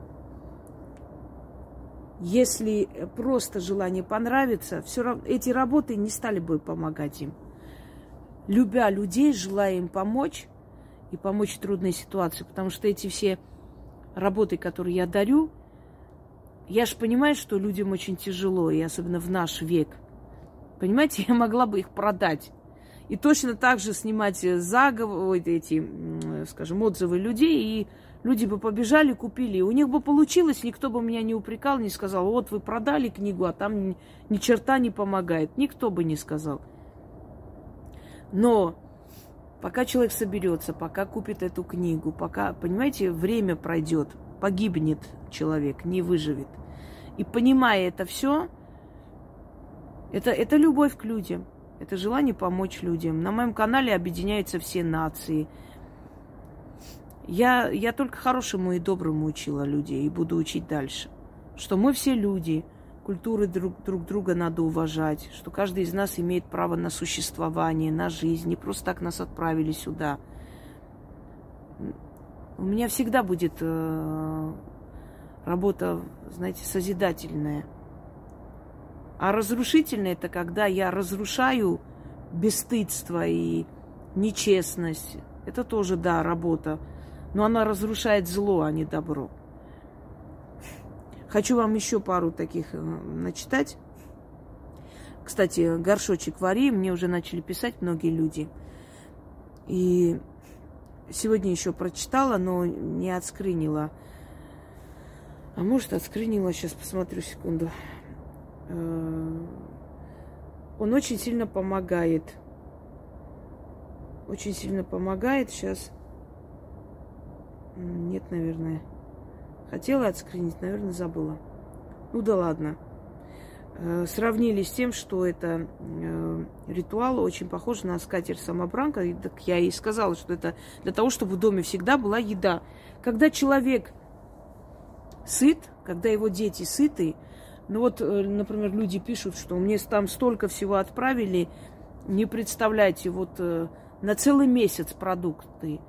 Если просто желание понравится, все равно эти работы не стали бы помогать им. Любя людей, желая им помочь и помочь в трудной ситуации, потому что эти все работы, которые я дарю, я же понимаю, что людям очень тяжело, и особенно в наш век. Понимаете, я могла бы их продать. И точно так же снимать заговоры, эти, скажем, отзывы людей, и люди бы побежали, купили. У них бы получилось, никто бы меня не упрекал, не сказал, вот вы продали книгу, а там ни черта не помогает. Никто бы не сказал. Но пока человек соберется, пока купит эту книгу, пока, понимаете, время пройдет, погибнет человек, не выживет. И понимая это все, это, это любовь к людям, это желание помочь людям. На моем канале объединяются все нации. Я, я только хорошему и доброму учила людей и буду учить дальше. Что мы все люди, культуры друг, друг друга надо уважать, что каждый из нас имеет право на существование, на жизнь. Не просто так нас отправили сюда. У меня всегда будет э, работа, знаете, созидательная. А разрушительная это когда я разрушаю бесстыдство и нечестность. Это тоже, да, работа. Но она разрушает зло, а не добро. Хочу вам еще пару таких э, начитать. Кстати, горшочек вари, мне уже начали писать многие люди. И сегодня еще прочитала, но не отскринила. А может, отскринила, сейчас посмотрю секунду. Э, он очень сильно помогает. Очень сильно помогает. Сейчас. Нет, наверное. Хотела отскринить, наверное, забыла. Ну да ладно. Э, сравнили с тем, что это э, ритуал очень похож на скатерть самобранка. И так я и сказала, что это для того, чтобы в доме всегда была еда. Когда человек сыт, когда его дети сыты. Ну вот, э, например, люди пишут, что мне там столько всего отправили, не представляете, вот э, на целый месяц продукты.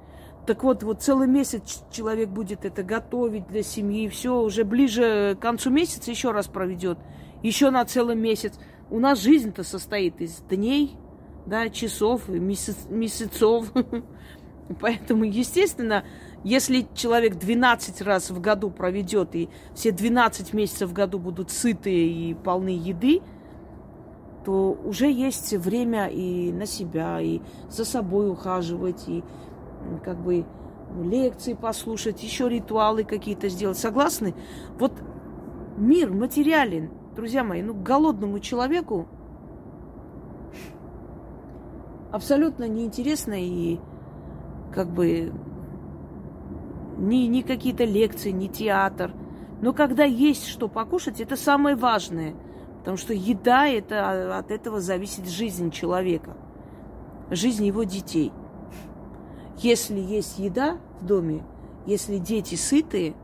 Так вот, вот целый месяц человек будет это готовить для семьи, все уже ближе к концу месяца еще раз проведет, еще на целый месяц. У нас жизнь-то состоит из дней, да, часов, месяц, месяцев. Поэтому, естественно, если человек 12 раз в году проведет, и все 12 месяцев в году будут сытые и полны еды, то уже есть время и на себя, и за собой ухаживать, и как бы лекции послушать, еще ритуалы какие-то сделать. Согласны? Вот мир материален, друзья мои, ну, голодному человеку абсолютно неинтересно и как бы ни, ни какие-то лекции, ни театр. Но когда есть что покушать, это самое важное. Потому что еда, это от этого зависит жизнь человека, жизнь его детей. Если есть еда в доме, если дети сытые,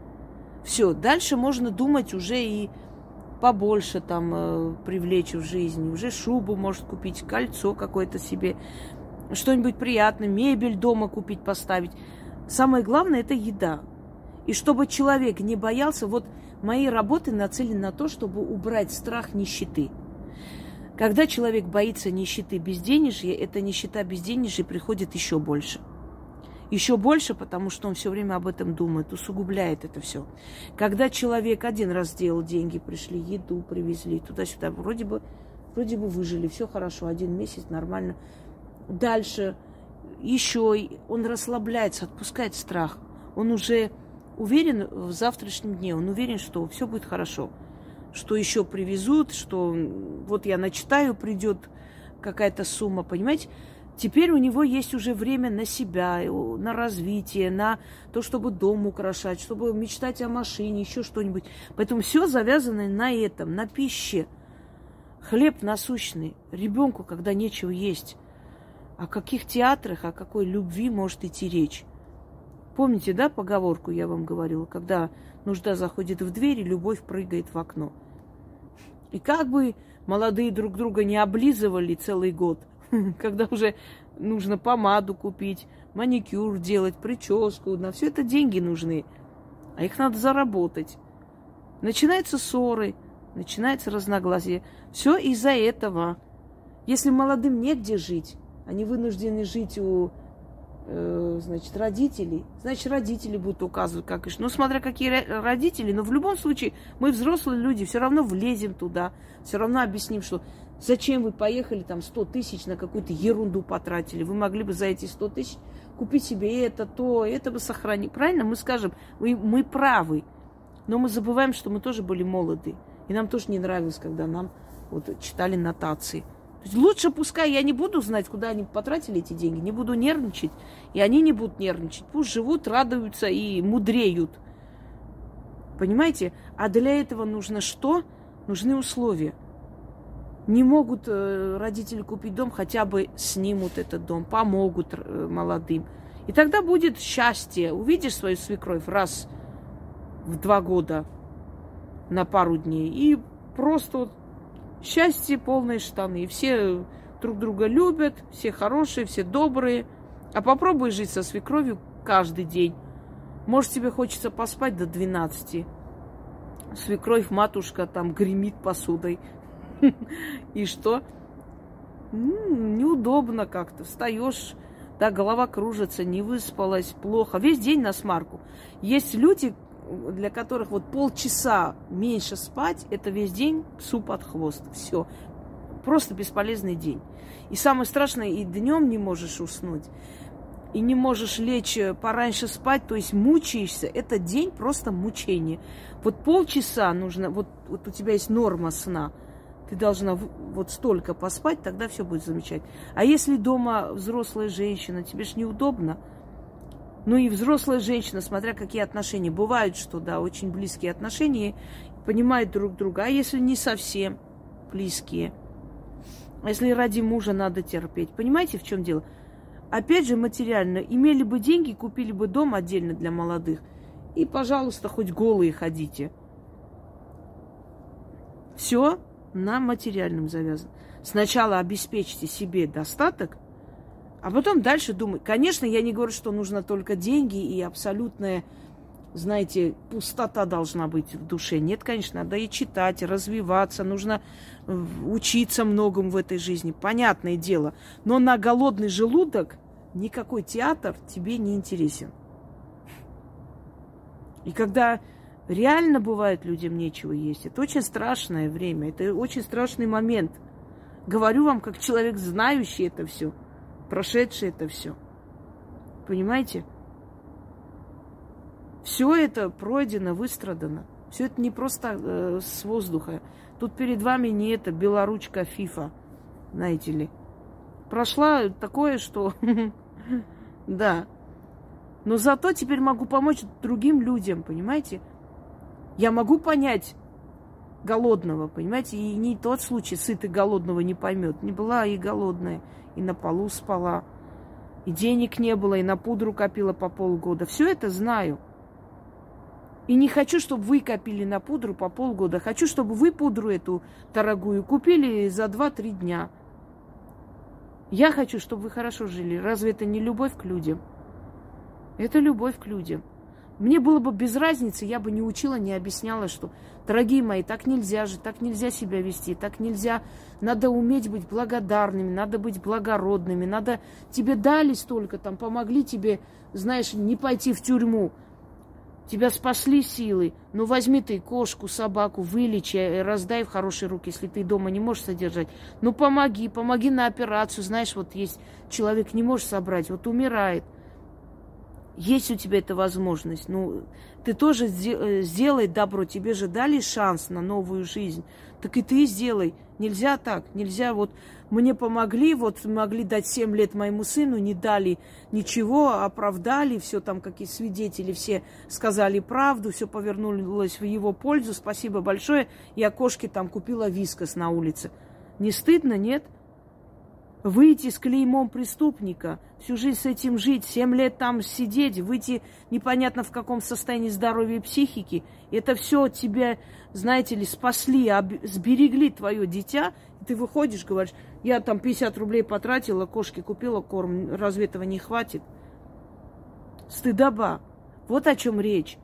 все, дальше можно думать уже и побольше там э, привлечь в жизнь. Уже шубу может купить, кольцо какое-то себе, что-нибудь приятное, мебель дома купить, поставить. Самое главное – это еда. И чтобы человек не боялся, вот мои работы нацелены на то, чтобы убрать страх нищеты. Когда человек боится нищеты безденежья, эта нищета безденежья приходит еще больше. Еще больше, потому что он все время об этом думает, усугубляет это все. Когда человек один раз сделал деньги, пришли, еду привезли, туда-сюда, вроде бы, вроде бы выжили, все хорошо, один месяц нормально. Дальше еще он расслабляется, отпускает страх. Он уже уверен в завтрашнем дне, он уверен, что все будет хорошо, что еще привезут, что вот я начитаю, придет какая-то сумма, понимаете? Теперь у него есть уже время на себя, на развитие, на то, чтобы дом украшать, чтобы мечтать о машине, еще что-нибудь. Поэтому все завязано на этом, на пище. Хлеб насущный. Ребенку, когда нечего есть. О каких театрах, о какой любви может идти речь? Помните, да, поговорку я вам говорила, когда нужда заходит в дверь, и любовь прыгает в окно. И как бы молодые друг друга не облизывали целый год, когда уже нужно помаду купить, маникюр делать, прическу, на все это деньги нужны, а их надо заработать. Начинаются ссоры, начинается разногласие. Все из-за этого. Если молодым негде жить, они вынуждены жить у Э, значит, родителей, значит, родители будут указывать, как и что. Ну, смотря какие родители, но в любом случае мы взрослые люди, все равно влезем туда, все равно объясним, что зачем вы поехали там 100 тысяч на какую-то ерунду потратили, вы могли бы за эти 100 тысяч купить себе это, то, это бы сохранить. Правильно? Мы скажем, мы, мы правы, но мы забываем, что мы тоже были молоды, и нам тоже не нравилось, когда нам вот читали нотации – Лучше пускай я не буду знать, куда они потратили эти деньги, не буду нервничать, и они не будут нервничать. Пусть живут, радуются и мудреют. Понимаете? А для этого нужно что? Нужны условия. Не могут э, родители купить дом, хотя бы снимут этот дом, помогут э, молодым. И тогда будет счастье. Увидишь свою свекровь раз в два года на пару дней и просто вот Счастье полные штаны. Все друг друга любят, все хорошие, все добрые. А попробуй жить со свекровью каждый день. Может, тебе хочется поспать до 12. Свекровь, матушка там гремит посудой. И что? Неудобно как-то. Встаешь, да, голова кружится, не выспалась, плохо. Весь день на смарку. Есть люди, для которых вот полчаса меньше спать, это весь день суп от хвост. Все. Просто бесполезный день. И самое страшное, и днем не можешь уснуть, и не можешь лечь э, пораньше спать, то есть мучаешься. Это день просто мучение. Вот полчаса нужно, вот, вот у тебя есть норма сна, ты должна вот столько поспать, тогда все будет замечательно. А если дома взрослая женщина, тебе ж неудобно – ну и взрослая женщина, смотря какие отношения. Бывают, что, да, очень близкие отношения, понимают друг друга. А если не совсем близкие? А если ради мужа надо терпеть? Понимаете, в чем дело? Опять же, материально. Имели бы деньги, купили бы дом отдельно для молодых. И, пожалуйста, хоть голые ходите. Все на материальном завязано. Сначала обеспечьте себе достаток, а потом дальше думать. Конечно, я не говорю, что нужно только деньги и абсолютное знаете, пустота должна быть в душе. Нет, конечно, надо и читать, развиваться, нужно э, учиться многому в этой жизни, понятное дело. Но на голодный желудок никакой театр тебе не интересен. И когда реально бывает людям нечего есть, это очень страшное время, это очень страшный момент. Говорю вам, как человек, знающий это все, прошедший это все. Понимаете? Все это пройдено, выстрадано. Все это не просто э, с воздуха. Тут перед вами не это белоручка ФИФА, знаете ли. Прошла такое, что... Да. Но зато теперь могу помочь другим людям, понимаете? Я могу понять голодного, понимаете? И не тот случай, сытый голодного не поймет. Не была и голодная, и на полу спала, и денег не было, и на пудру копила по полгода. Все это знаю. И не хочу, чтобы вы копили на пудру по полгода. Хочу, чтобы вы пудру эту дорогую купили за 2-3 дня. Я хочу, чтобы вы хорошо жили. Разве это не любовь к людям? Это любовь к людям. Мне было бы без разницы, я бы не учила, не объясняла, что, дорогие мои, так нельзя же, так нельзя себя вести, так нельзя. Надо уметь быть благодарными, надо быть благородными, надо тебе дали столько, там, помогли тебе, знаешь, не пойти в тюрьму. Тебя спасли силы. Ну, возьми ты кошку, собаку, вылечи, э, раздай в хорошие руки, если ты дома не можешь содержать. Ну, помоги, помоги на операцию. Знаешь, вот есть человек не может собрать, вот умирает. Есть у тебя эта возможность. Ну, ты тоже э, сделай добро. Тебе же дали шанс на новую жизнь. Так и ты сделай. Нельзя так. Нельзя вот мне помогли, вот могли дать 7 лет моему сыну, не дали ничего, оправдали, все там какие свидетели, все сказали правду, все повернулось в его пользу, спасибо большое. Я кошке там купила вискос на улице. Не стыдно, нет? Выйти с клеймом преступника, всю жизнь с этим жить, семь лет там сидеть, выйти непонятно в каком состоянии здоровья и психики, это все тебя, знаете ли, спасли, сберегли твое дитя, ты выходишь, говоришь, я там 50 рублей потратила, кошке купила корм, разве этого не хватит? Стыдоба. Вот о чем речь.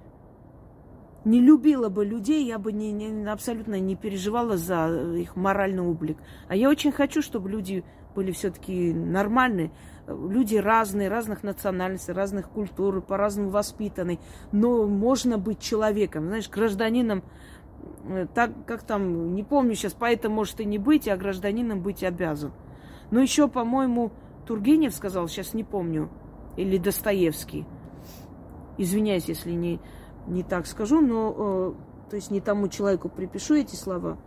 Не любила бы людей, я бы не, не, абсолютно не переживала за их моральный облик. А я очень хочу, чтобы люди были все-таки нормальные. Люди разные, разных национальностей, разных культур, по-разному воспитаны. Но можно быть человеком, знаешь, гражданином Э, так как там, не помню сейчас, поэтому может и не быть, а гражданином быть обязан. Но еще, по-моему, Тургенев сказал, сейчас не помню, или Достоевский. Извиняюсь, если не, не так скажу, но э, то есть не тому человеку припишу эти слова.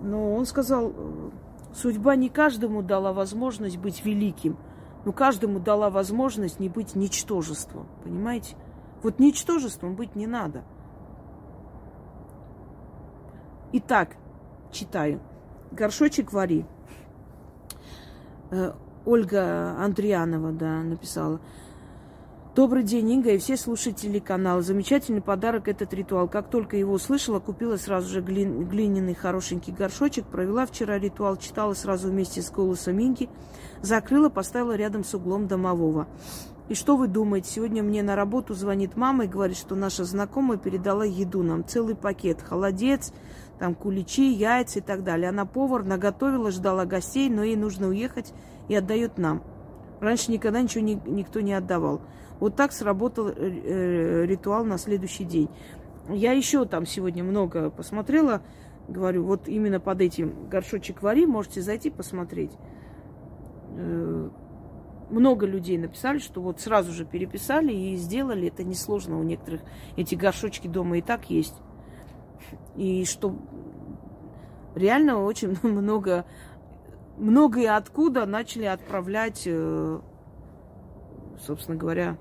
Но он сказал, э, судьба не каждому дала возможность быть великим, но каждому дала возможность не быть ничтожеством. Понимаете? Вот ничтожеством быть не надо – Итак, читаю. Горшочек вари. Э, Ольга Андрианова, да, написала. Добрый день, Инга и все слушатели канала. Замечательный подарок этот ритуал. Как только его услышала, купила сразу же глин, глиняный хорошенький горшочек. Провела вчера ритуал, читала сразу вместе с голосом Инги. Закрыла, поставила рядом с углом домового. И что вы думаете? Сегодня мне на работу звонит мама и говорит, что наша знакомая передала еду нам. Целый пакет. Холодец, там куличи, яйца и так далее. Она повар, наготовила, ждала гостей, но ей нужно уехать и отдает нам. Раньше никогда ничего ни, никто не отдавал. Вот так сработал э, э, ритуал на следующий день. Я еще там сегодня много посмотрела. Говорю, вот именно под этим горшочек вари можете зайти посмотреть. Э, много людей написали, что вот сразу же переписали и сделали. Это несложно у некоторых. Эти горшочки дома и так есть. И что реально очень много, много и откуда начали отправлять, собственно говоря,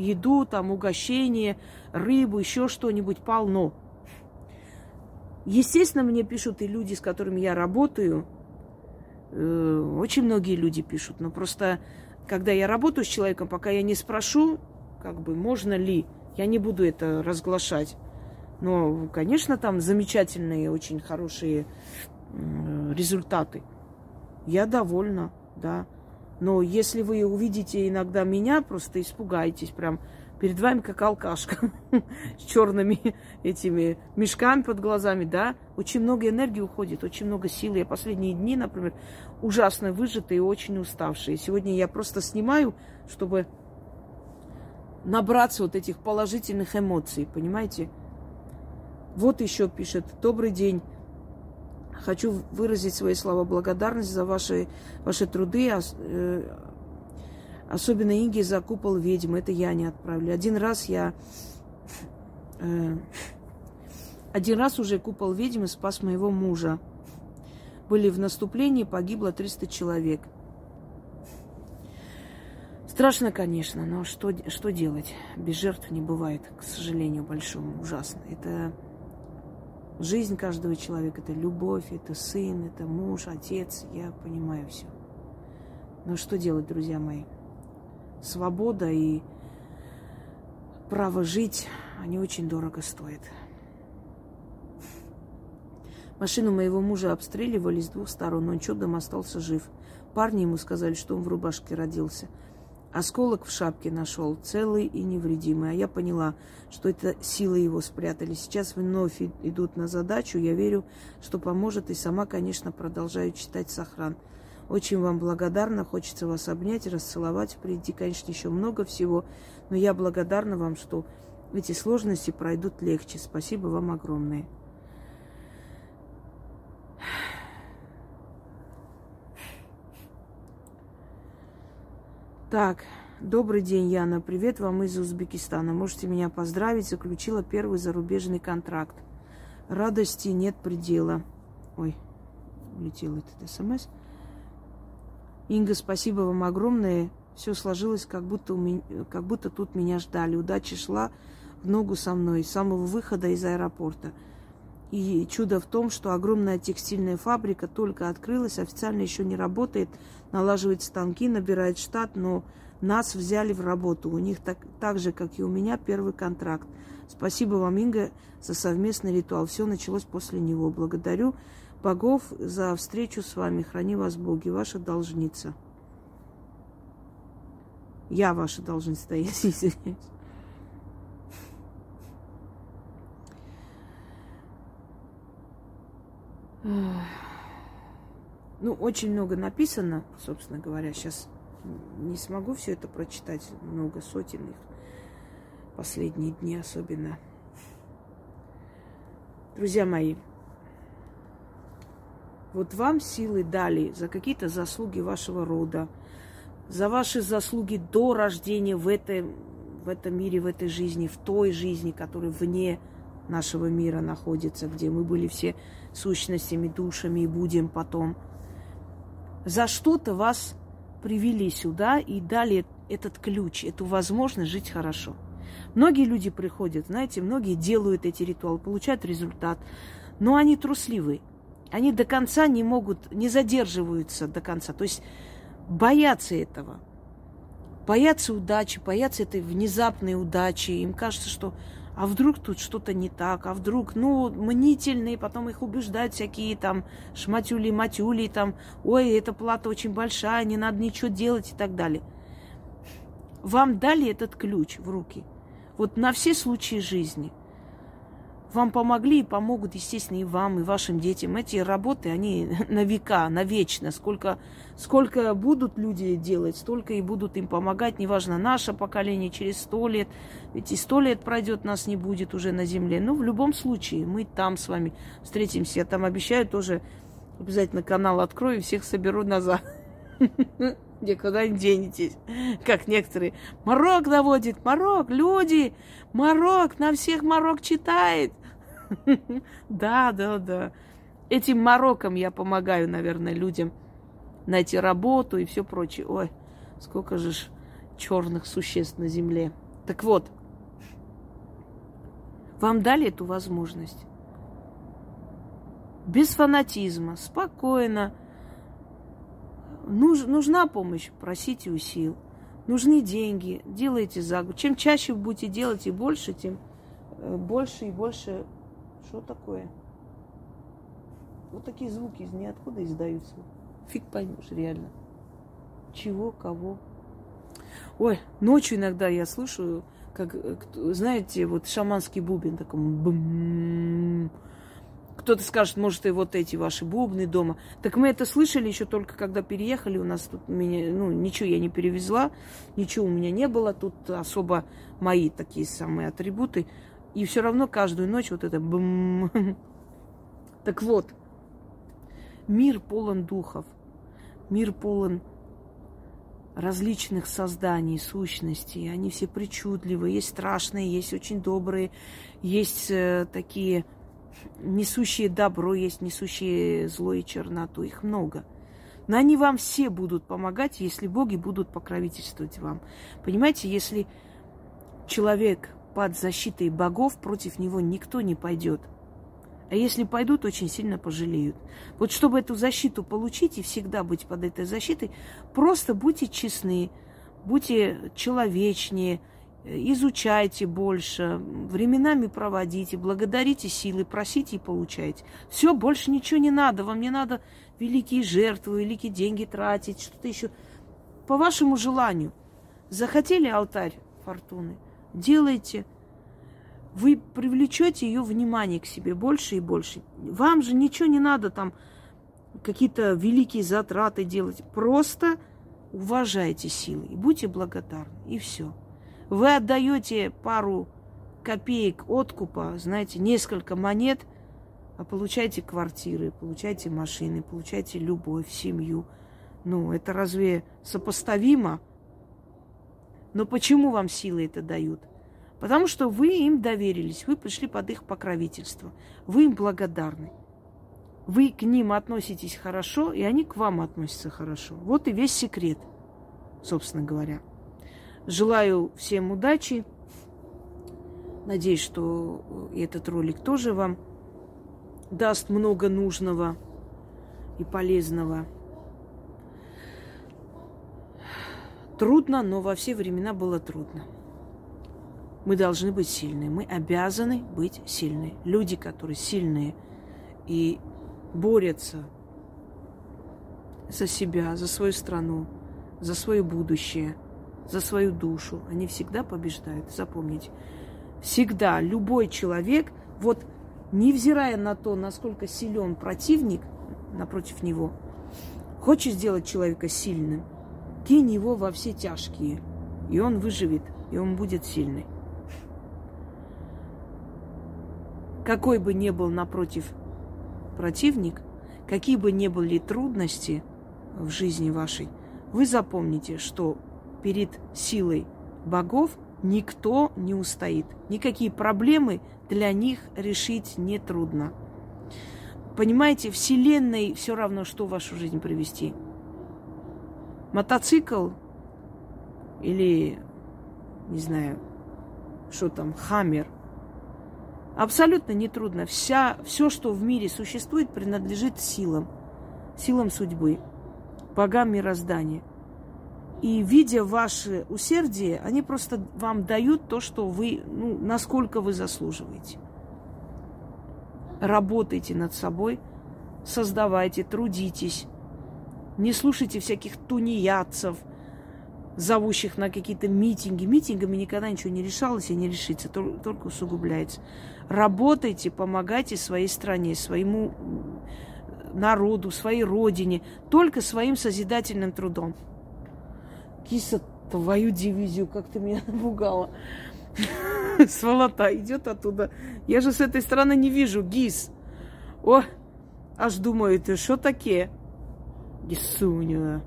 еду, там, угощение, рыбу, еще что-нибудь полно. Естественно, мне пишут и люди, с которыми я работаю. Э, очень многие люди пишут. Но просто, когда я работаю с человеком, пока я не спрошу, как бы, можно ли, я не буду это разглашать. Но, конечно, там замечательные, очень хорошие результаты. Я довольна, да. Но если вы увидите иногда меня, просто испугаетесь, прям Перед вами как алкашка с черными этими мешками под глазами, да. Очень много энергии уходит, очень много сил. Я последние дни, например, ужасно выжатые и очень уставшие. Сегодня я просто снимаю, чтобы набраться вот этих положительных эмоций, понимаете? Вот еще пишет, добрый день. Хочу выразить свои слова благодарности за ваши, ваши труды, э, особенно Инге за купол ведьмы. Это я не отправлю. Один раз я... Э, один раз уже купол ведьмы спас моего мужа. Были в наступлении, погибло 300 человек. Страшно, конечно, но что, что делать? Без жертв не бывает, к сожалению, большому. Ужасно. Это Жизнь каждого человека – это любовь, это сын, это муж, отец. Я понимаю все. Но что делать, друзья мои? Свобода и право жить, они очень дорого стоят. Машину моего мужа обстреливали с двух сторон, но он чудом остался жив. Парни ему сказали, что он в рубашке родился – Осколок в шапке нашел, целый и невредимый. А я поняла, что это силы его спрятали. Сейчас вновь идут на задачу. Я верю, что поможет. И сама, конечно, продолжаю читать сохран. Очень вам благодарна. Хочется вас обнять, расцеловать. Впереди, конечно, еще много всего. Но я благодарна вам, что эти сложности пройдут легче. Спасибо вам огромное. Так, добрый день, Яна. Привет вам из Узбекистана. Можете меня поздравить. Заключила первый зарубежный контракт. Радости нет предела. Ой, улетел этот смс. Инга, спасибо вам огромное. Все сложилось, как будто, у меня, как будто тут меня ждали. Удача шла в ногу со мной с самого выхода из аэропорта. И чудо в том, что огромная текстильная фабрика только открылась, официально еще не работает, налаживает станки, набирает штат, но нас взяли в работу. У них так, так же, как и у меня, первый контракт. Спасибо вам, Инга, за совместный ритуал. Все началось после него. Благодарю богов за встречу с вами. Храни вас боги. Ваша должница. Я ваша должница, я извиняюсь. Ну, очень много написано, собственно говоря. Сейчас не смогу все это прочитать. Много сотен их. Последние дни особенно. Друзья мои, вот вам силы дали за какие-то заслуги вашего рода, за ваши заслуги до рождения в, этом в этом мире, в этой жизни, в той жизни, которая вне нашего мира находится, где мы были все сущностями, душами и будем потом. За что-то вас привели сюда и дали этот ключ, эту возможность жить хорошо. Многие люди приходят, знаете, многие делают эти ритуалы, получают результат, но они трусливые. Они до конца не могут, не задерживаются до конца. То есть боятся этого. Боятся удачи, боятся этой внезапной удачи. Им кажется, что а вдруг тут что-то не так, а вдруг, ну, мнительные, потом их убеждают всякие там шматюли, матюли, там, ой, эта плата очень большая, не надо ничего делать и так далее. Вам дали этот ключ в руки. Вот на все случаи жизни – вам помогли и помогут, естественно, и вам, и вашим детям. Эти работы, они на века, на вечно. Сколько, сколько будут люди делать, столько и будут им помогать. Неважно, наше поколение через сто лет. Ведь и сто лет пройдет, нас не будет уже на земле. Но в любом случае, мы там с вами встретимся. Я там обещаю тоже обязательно канал открою и всех соберу назад. Где куда не денетесь. Как некоторые. Марок наводит, Марок, люди, Марок, на всех Марок читает. Да, да, да. Этим Мароком я помогаю, наверное, людям найти работу и все прочее. Ой, сколько же ж черных существ на земле. Так вот, вам дали эту возможность. Без фанатизма, спокойно. Нуж, нужна помощь, просите у сил. Нужны деньги, делайте за. Чем чаще будете делать и больше, тем э, больше и больше что такое? Вот такие звуки из ниоткуда издаются. Фиг поймешь, реально. Чего, кого. Ой, ночью иногда я слышу как, э, знаете, вот шаманский бубен такой бум. Кто-то скажет, может, и вот эти ваши бубны дома. Так мы это слышали еще только когда переехали. У нас тут меня, ну, ничего я не перевезла, ничего у меня не было. Тут особо мои такие самые атрибуты. И все равно каждую ночь вот это бум. Так вот, мир полон духов, мир полон различных созданий, сущностей. Они все причудливые, есть страшные, есть очень добрые, есть э, такие несущие добро, есть несущие зло и черноту. Их много. Но они вам все будут помогать, если боги будут покровительствовать вам. Понимаете, если человек под защитой богов, против него никто не пойдет. А если пойдут, очень сильно пожалеют. Вот чтобы эту защиту получить и всегда быть под этой защитой, просто будьте честны, будьте человечнее, изучайте больше, временами проводите, благодарите силы, просите и получайте. Все, больше ничего не надо. Вам не надо великие жертвы, великие деньги тратить, что-то еще. По вашему желанию. Захотели алтарь фортуны? Делайте. Вы привлечете ее внимание к себе больше и больше. Вам же ничего не надо там какие-то великие затраты делать. Просто уважайте силы и будьте благодарны. И все. Вы отдаете пару копеек откупа, знаете, несколько монет, а получаете квартиры, получаете машины, получаете любовь, семью. Ну, это разве сопоставимо? Но почему вам силы это дают? Потому что вы им доверились, вы пришли под их покровительство, вы им благодарны. Вы к ним относитесь хорошо, и они к вам относятся хорошо. Вот и весь секрет, собственно говоря. Желаю всем удачи. Надеюсь, что этот ролик тоже вам даст много нужного и полезного. Трудно, но во все времена было трудно. Мы должны быть сильны. Мы обязаны быть сильны. Люди, которые сильные и борются за себя, за свою страну, за свое будущее, за свою душу, они всегда побеждают. Запомните. Всегда любой человек, вот невзирая на то, насколько силен противник напротив него, хочет сделать человека сильным, кинь его во все тяжкие, и он выживет, и он будет сильный. какой бы ни был напротив противник, какие бы ни были трудности в жизни вашей, вы запомните, что перед силой богов никто не устоит. Никакие проблемы для них решить не трудно. Понимаете, Вселенной все равно, что в вашу жизнь привести. Мотоцикл или, не знаю, что там, хаммер – Абсолютно нетрудно. Вся, все, что в мире существует, принадлежит силам. Силам судьбы, богам мироздания. И видя ваше усердие, они просто вам дают то, что вы, ну, насколько вы заслуживаете. Работайте над собой, создавайте, трудитесь. Не слушайте всяких тунеядцев, зовущих на какие-то митинги. Митингами никогда ничего не решалось и не решится, только усугубляется. Работайте, помогайте своей стране, своему народу, своей родине, только своим созидательным трудом. Киса, твою дивизию, как ты меня напугала. Сволота идет оттуда. Я же с этой стороны не вижу. Гис. О, аж думаю, ты что такие? Гисуня.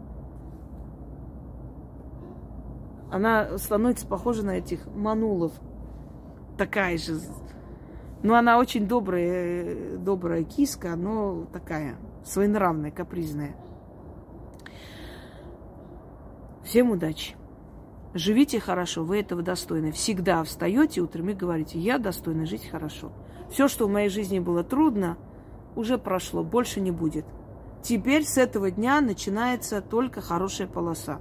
Она становится похожа на этих манулов. Такая же ну, она очень добрая, добрая киска, но такая своенравная, капризная. Всем удачи. Живите хорошо, вы этого достойны. Всегда встаете утром и говорите, я достойна жить хорошо. Все, что в моей жизни было трудно, уже прошло, больше не будет. Теперь с этого дня начинается только хорошая полоса.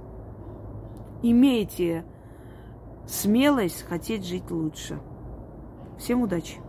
Имейте смелость хотеть жить лучше. Всем удачи!